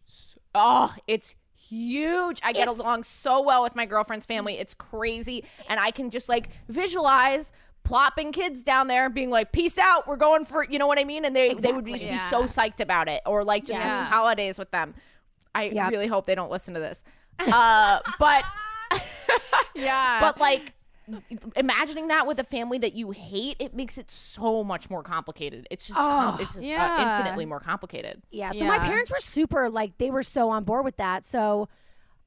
oh, it's huge. I get If- along so well with my girlfriend's family. It's crazy, and I can just like visualize plopping kids down there and being like peace out we're going for you know what i mean and they they would just Exactly. be so psyched about it or like just Yeah. having holidays with them i Yep. really hope they don't listen to this uh but yeah. but like imagining that with a family that you hate it makes it so much more complicated it's just com- it's just uh, infinitely more complicated Yeah. So my parents were super like they were so on board with that. So,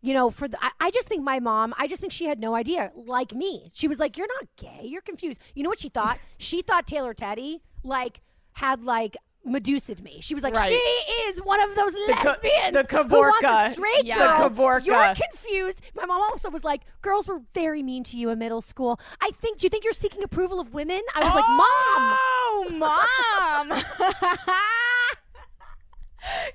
you know, for the, I, I just think my mom, I just think she had no idea. Like me, she was like, "You're not gay. You're confused." You know what she thought? she thought Taylor Teddy like had like. Medusa'd me. She was like, Right. she is one of those co- lesbians the who wants a straight Yeah. girl. The Kavorka. You're confused. My mom also was like, girls were very mean to you in middle school. I think. Do you think you're seeking approval of women? I was like, mom. Oh, mom.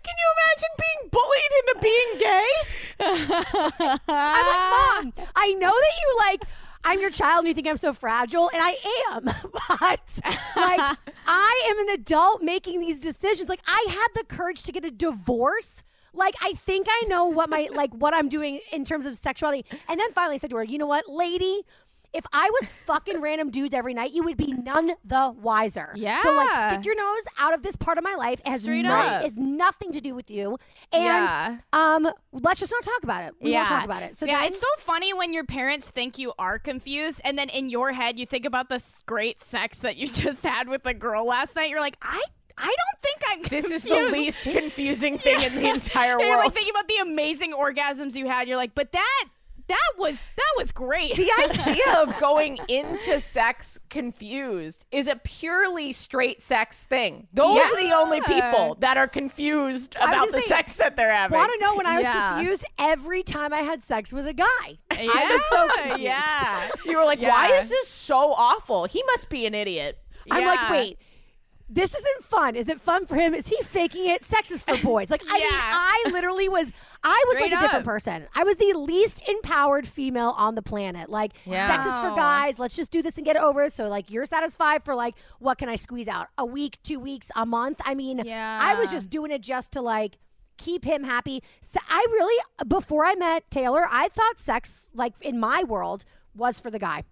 Can you imagine being bullied into being gay? I'm like, Mom, I know that you like I'm your child and you think I'm so fragile, and I am. but like I am an adult making these decisions. Like I had the courage to get a divorce. Like I think I know what my like what I'm doing in terms of sexuality. And then finally I said to her, you know what, lady? If I was fucking random dudes every night, you would be none the wiser. Yeah. So like stick your nose out of this part of my life. It has, Straight no- up. it has nothing to do with you. And Yeah. um let's just not talk about it. We won't talk about it. So yeah, then, it's so funny when your parents think you are confused, and then in your head you think about the great sex that you just had with a girl last night. You're like, I, I don't think I'm. This is the confused." least confusing thing in the entire world. And you're world. like thinking about the amazing orgasms you had. You're like, but that, that was that was great. the idea of going into sex confused is a purely straight sex thing. Those are the only people that are confused about the say, sex that they're having. Want to know when I was Yeah. confused every time I had sex with a guy? yeah, I was so confused. yeah. You were like, why is this so awful? He must be an idiot. I'm like, wait, this isn't fun. Is it fun for him? Is he faking it? Sex is for boys. Like, I mean, I literally was, I was Straight like a different up. person. I was the least empowered female on the planet. Like, Yeah. sex is for guys. Let's just do this and get it over. So, like, you're satisfied for like, what can I squeeze out? A week, two weeks, a month? I mean, yeah. I was just doing it just to like, keep him happy. So I really, before I met Taylor, I thought sex, like in my world, was for the guy.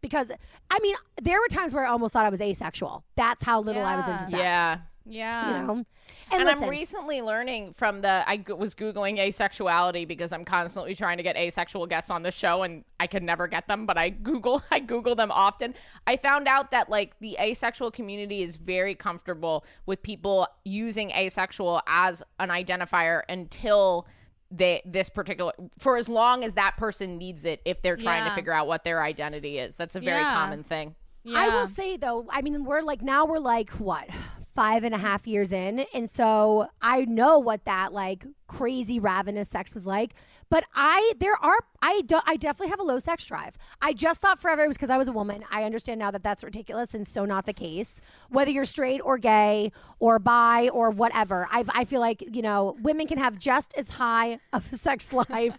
Because I mean, there were times where I almost thought I was asexual. That's how little I was into sex. Yeah. Yeah. You know? And, And, listen, I'm recently learning from the I g- was googling asexuality because I'm constantly trying to get asexual guests on the show and I could never get them, but I Google I Google them often. I found out that like the asexual community is very comfortable with people using asexual as an identifier until they this particular for as long as that person needs it if they're trying to figure out what their identity is. That's a very Yeah. common thing. I will say though, I mean, we're like now we're like what five and a half years in, and so I know what that like crazy ravenous sex was like. But I, there are, I do, I definitely have a low sex drive. I just thought forever it was because I was a woman. I understand now that that's ridiculous and so not the case. Whether you're straight or gay or bi or whatever, I, I feel like you know women can have just as high of a sex life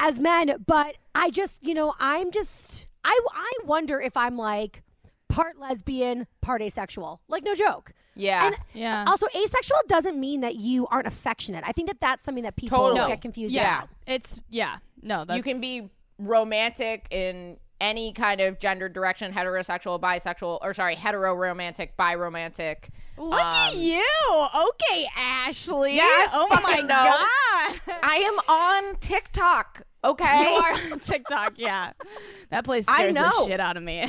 as men. But I just, you know, I'm just, I, I wonder if I'm like part lesbian, part asexual. Like, no joke. Yeah. And Yeah. also, asexual doesn't mean that you aren't affectionate. I think that that's something that people Totally. get confused about. yeah. about. It's yeah. No, that's you can be romantic in any kind of gender direction heterosexual bisexual or sorry hetero romantic bi romantic Look at you. Okay, Ashley. Um, Yeah, oh my fucking know. god. i am on tiktok okay You are on TikTok, yeah. That place I scares the shit out of me.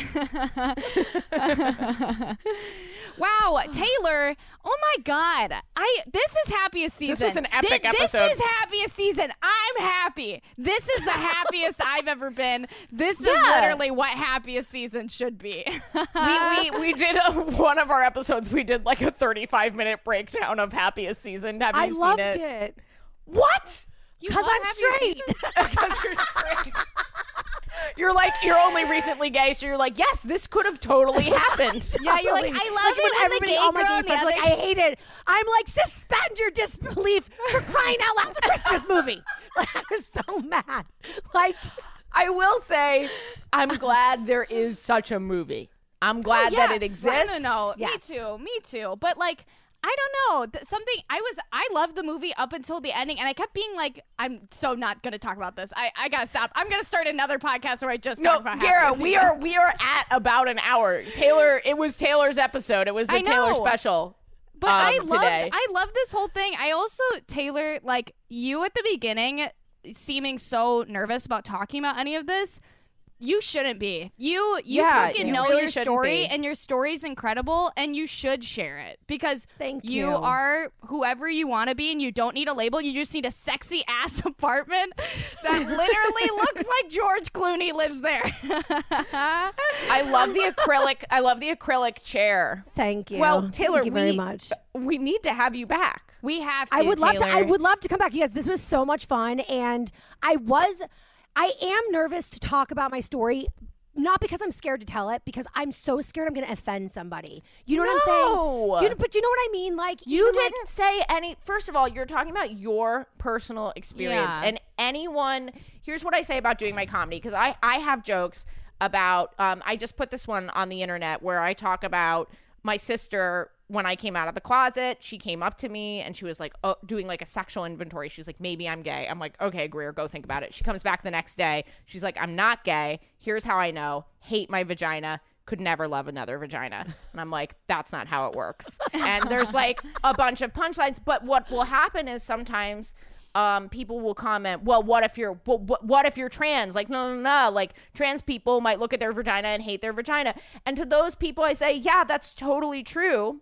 wow, Taylor! Oh my god, I this is happiest season. This was an epic Thi- episode. This is happiest season. I'm happy. This is the happiest I've ever been. This is Yeah. literally what happiest season should be. we, we, we did a, one of our episodes we did like a 35 minute breakdown of happiest season have you I seen loved it what because I'm straight. because you're straight you're like you're only recently gay so you're like yes this could have totally happened Yeah, you're like, I love it when the everybody, all oh my girl gay friends like, I hate it. I'm like, suspend your disbelief for crying out loud. A Christmas movie. Like, I was so mad. Like, I will say, I'm glad there is such a movie. I'm oh, glad that it exists. No, no, no. Yes. Me too. Me too. But like, I don't know. Th- something I was I loved the movie up until the ending, and I kept being like, I'm so not gonna talk about this. I I gotta stop. I'm gonna start another podcast where I just No, talk about. Gara, we are we are at about an hour. Taylor, it was Taylor's episode. It was the I Taylor know. special. But I um, loved today. I love this whole thing. I also Taylor like you at the beginning seeming so nervous about talking about any of this. You shouldn't be. You you Yeah, fucking you know really your story be. and your story's incredible and you should share it because Thank you you. are whoever you want to be and you don't need a label. You just need a sexy ass apartment that literally looks like George Clooney lives there. I love the acrylic. I love the acrylic chair. thank you. Well, Taylor, thank you very we, much. We need to have you back. we have to I would love to. I Taylor. would love to come back. You guys, this was so much fun, and I was, I am nervous to talk about my story not because I'm scared to tell it, because I'm so scared I'm going to offend somebody. You know what I'm saying? You, but you know what I mean? Like You didn't say any. First of all, you're talking about your personal experience, Yeah. and anyone. Here's what I say about doing my comedy because I I have jokes about. Um, I just put this one on the internet where I talk about my sister when I came out of the closet. She came up to me and she was like, oh, doing like a sexual inventory. She's like, maybe I'm gay. I'm like, okay, Greer, go think about it. She comes back the next day. She's like, I'm not gay. Here's how I know. Hate my vagina could never love another vagina. And I'm like, that's not how it works. And there's like a bunch of punchlines. But what will happen is sometimes um, people will comment, well, what if you're, what, what, if you're trans? Like, no, no, no. Like, trans people might look at their vagina and hate their vagina. And to those people, I say, yeah, that's totally true.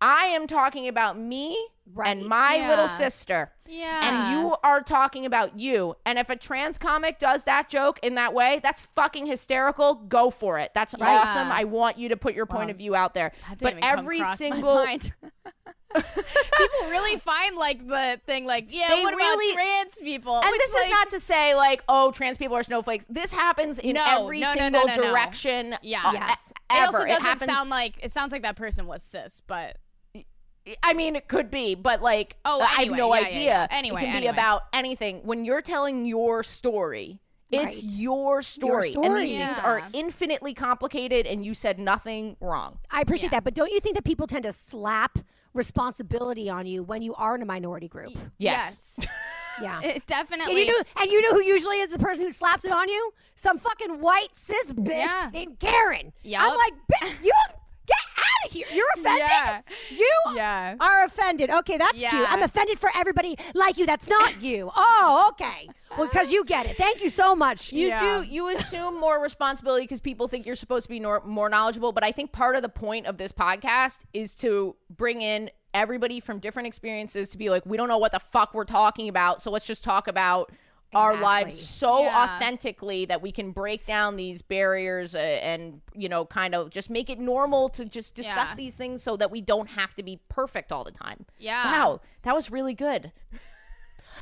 I am talking about me and my Yeah. little sister. Yeah. And you are talking about you. And if a trans comic does that joke in that way, that's fucking hysterical. Go for it. That's awesome. I want you to put your point of view out there. But every single people really find like the thing like yeah They what really- about trans people and Which, this like, is not to say like, oh, trans people are snowflakes. This happens in No, every no, single no, direction. yeah uh, Yes. e- it also doesn't happens. sound like it sounds like that person was cis but I mean, it could be, but like, Oh, I have no yeah, yeah, idea. yeah. Anyway, it can be about anything. When you're telling your story, it's Right. your story, and story. these things are infinitely complicated. And you said nothing wrong. I appreciate Yeah. that, but don't you think that people tend to slap responsibility on you when you are in a minority group? Yes. Yeah. it And definitely you know, and you know who usually is the person who slaps it on you? Some fucking white cis bitch Yeah. named Karen. Yup. I'm like, "Bitch, you get out of here. You're offended. Yeah. You Yeah. are offended. Okay, that's Yeah. cute. I'm offended for everybody like you. That's not you. Oh, okay. Well, because you get it. Thank you so much. You Yeah. do. You assume more responsibility because people think you're supposed to be nor- more knowledgeable. But I think part of the point of this podcast is to bring in everybody from different experiences to be like, we don't know what the fuck we're talking about, so let's just talk about our Exactly. lives so Yeah. authentically that we can break down these barriers uh, and you know kind of just make it normal to just discuss Yeah. these things so that we don't have to be perfect all the time. Yeah. Wow, that was really good.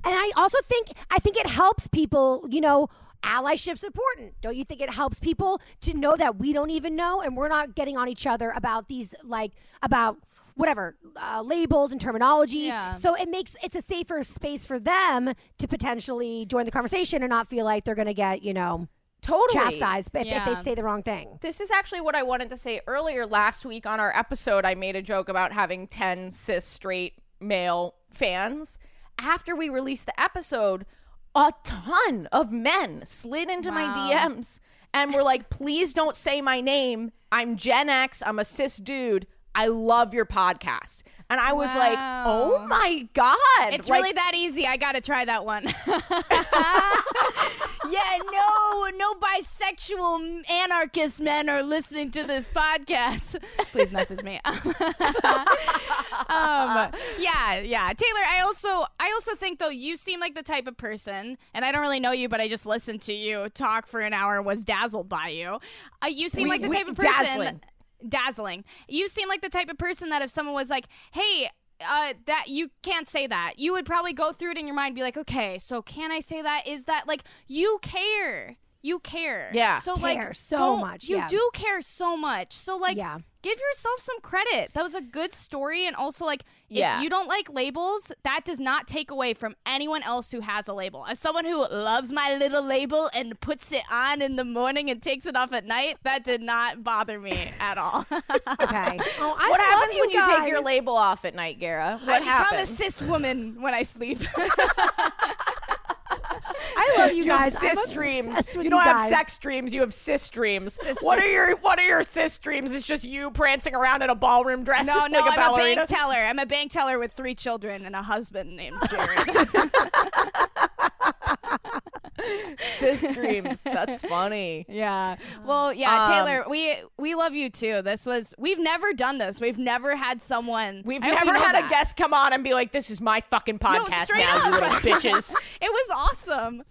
And I also think I think it helps people, you know, allyship's important. Don't you think it helps people to know that we don't even know and we're not getting on each other about these like about whatever uh, labels and terminology. Yeah. So it makes it's a safer space for them to potentially join the conversation and not feel like they're going to get, you know, Totally. chastised if, if they say the wrong thing. This is actually what I wanted to say earlier. Last week on our episode, I made a joke about having 10 cis straight male fans. After we released the episode, a ton of men slid into my DMs and were like, please don't say my name. I'm Gen X. I'm a cis dude. I love your podcast. And I was like, oh my God. It's Like, really that easy. I gotta try that one. yeah, no, no bisexual anarchist men are listening to this podcast. Please message me. um, yeah, yeah, Taylor. I also, I also think though you seem like the type of person, and I don't really know you, but I just listened to you talk for an hour and was dazzled by you. Uh, you seem We- like the we- type of person dazzling. Dazzling. You seem like the type of person that if someone was like, "Hey, uh, that you can't say that," you would probably go through it in your mind, be like, "Okay, so can I say that? Is that like you care? You care? Yeah. So Care like so much, You yeah. do care so much. So like, Yeah. give yourself some credit. That was a good story, and also like, Yeah. if you don't like labels, that does not take away from anyone else who has a label. As someone who loves my little label and puts it on in the morning and takes it off at night, that did not bother me at all. Okay. Oh, I what love happens you when you take your label off at night, Gara? What I happens? become a cis woman when I sleep. I love you, You guys. have cis dreams. You don't have guys. sex dreams. You have cis dreams. what are your What are your cis dreams? It's just you prancing around in a ballroom dress. no, no, like a I'm a bank teller. I'm a bank teller with three children and a husband named Jared. cis dreams. That's funny. Yeah. Well, yeah, Um, Taylor, we we love you too. This was we've never done this. We've never had someone. We've I never had that. a guest come on and be like, "This is my fucking podcast straight now, you little bitches. It was awesome.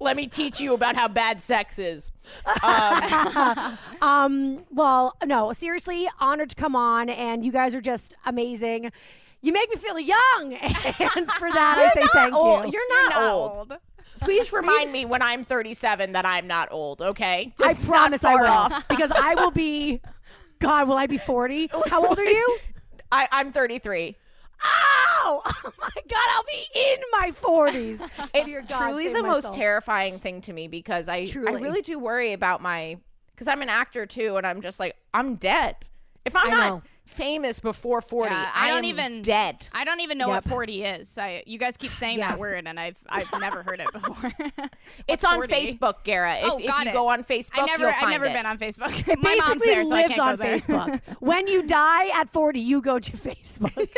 Let me teach you about how bad sex is." Um, Um, well, no, seriously, honored to come on, and you guys are just amazing. You make me feel young, and for that I say thank old. you. You're not, Not old. old. Please remind me when I'm 37 that I'm not old, okay? I Just not promise I will. off. because I will be. God, will I be 40? How old are you? I, I'm 33. Ow! Oh my God, I'll be in my 40s. It's God, truly the most terrifying thing to me because I I really do worry about my because I'm an actor too, and I'm just like I'm dead. If I'm I not know. Famous before 40, Yeah, I, I don't even dead. I don't even know Yep. what 40 is. I, you guys keep saying Yeah. that word, and I've I've never heard it before. It's on 40? Facebook, Gara. If, Oh, if got you it. go on Facebook, I never I've never it. been on Facebook. It My mom's basically there, so I lives on. Facebook. when you die at 40, you go to Facebook.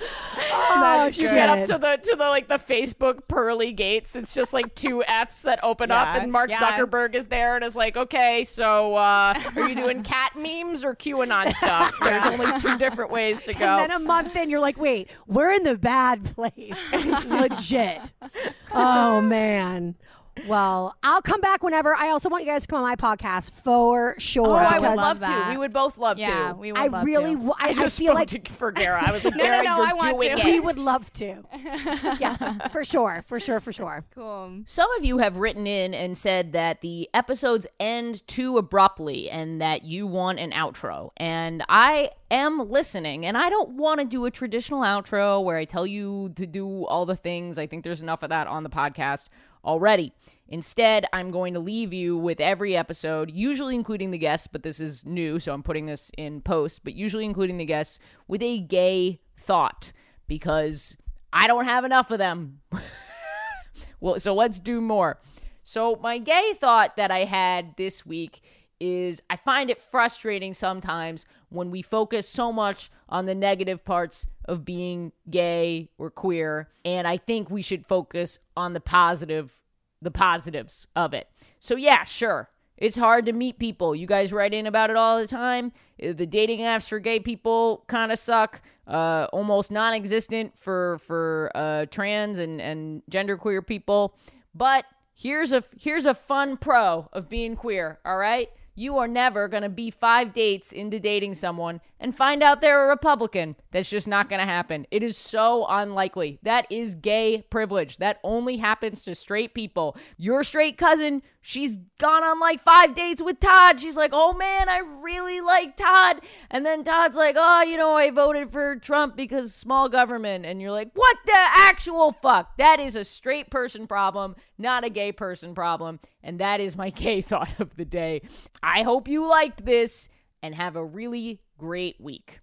Oh, You get up to the to the like the Facebook pearly gates. It's just like two F's that open up, and Mark yeah. Zuckerberg is there and is like, "Okay, so uh, are you doing cat memes or QAnon stuff?" There's only two different ways to go. And then a month in, you're like, wait, we're in the bad place. Legit. Oh, man. Well, I'll come back whenever. I also want you guys to come on my podcast for sure. oh, I would love love that. to. We would both love Yeah, to. we would I love really, to. w- I, I I just feel spoke like to, for Gara. I was like, No, no, no, you're I want doing to. it. we would love to. yeah, for sure, for sure, for sure. Cool. Some of you have written in and said that the episodes end too abruptly and that you want an outro. And I am listening, and I don't want to do a traditional outro where I tell you to do all the things. I think there's enough of that on the podcast already. Instead, I'm going to leave you with every episode, usually including the guests, but this is new, so I'm putting this in post, but usually including the guests with a gay thought because I don't have enough of them. Well, so let's do more. So, my gay thought that I had this week is I find it frustrating sometimes when we focus so much on the negative parts of being gay or queer, and I think we should focus on the positive the positives of it. So, yeah, sure. It's hard to meet people. You guys write in about it all the time. The dating apps for gay people kind of suck. Uh, almost non-existent for for uh, trans and and genderqueer people. But here's a here's a fun pro of being queer. All right, you are never gonna be five dates into dating someone and find out they're a Republican. That's just not gonna happen. It is so unlikely. That is gay privilege. That only happens to straight people. Your straight cousin, she's gone on like five dates with Todd. She's like, oh man, I really like Todd. And then Todd's like, oh, you know, I voted for Trump because small government. And you're like, what the actual fuck? That is a straight person problem, not a gay person problem. And that is my gay thought of the day. I hope you liked this and have a really great week.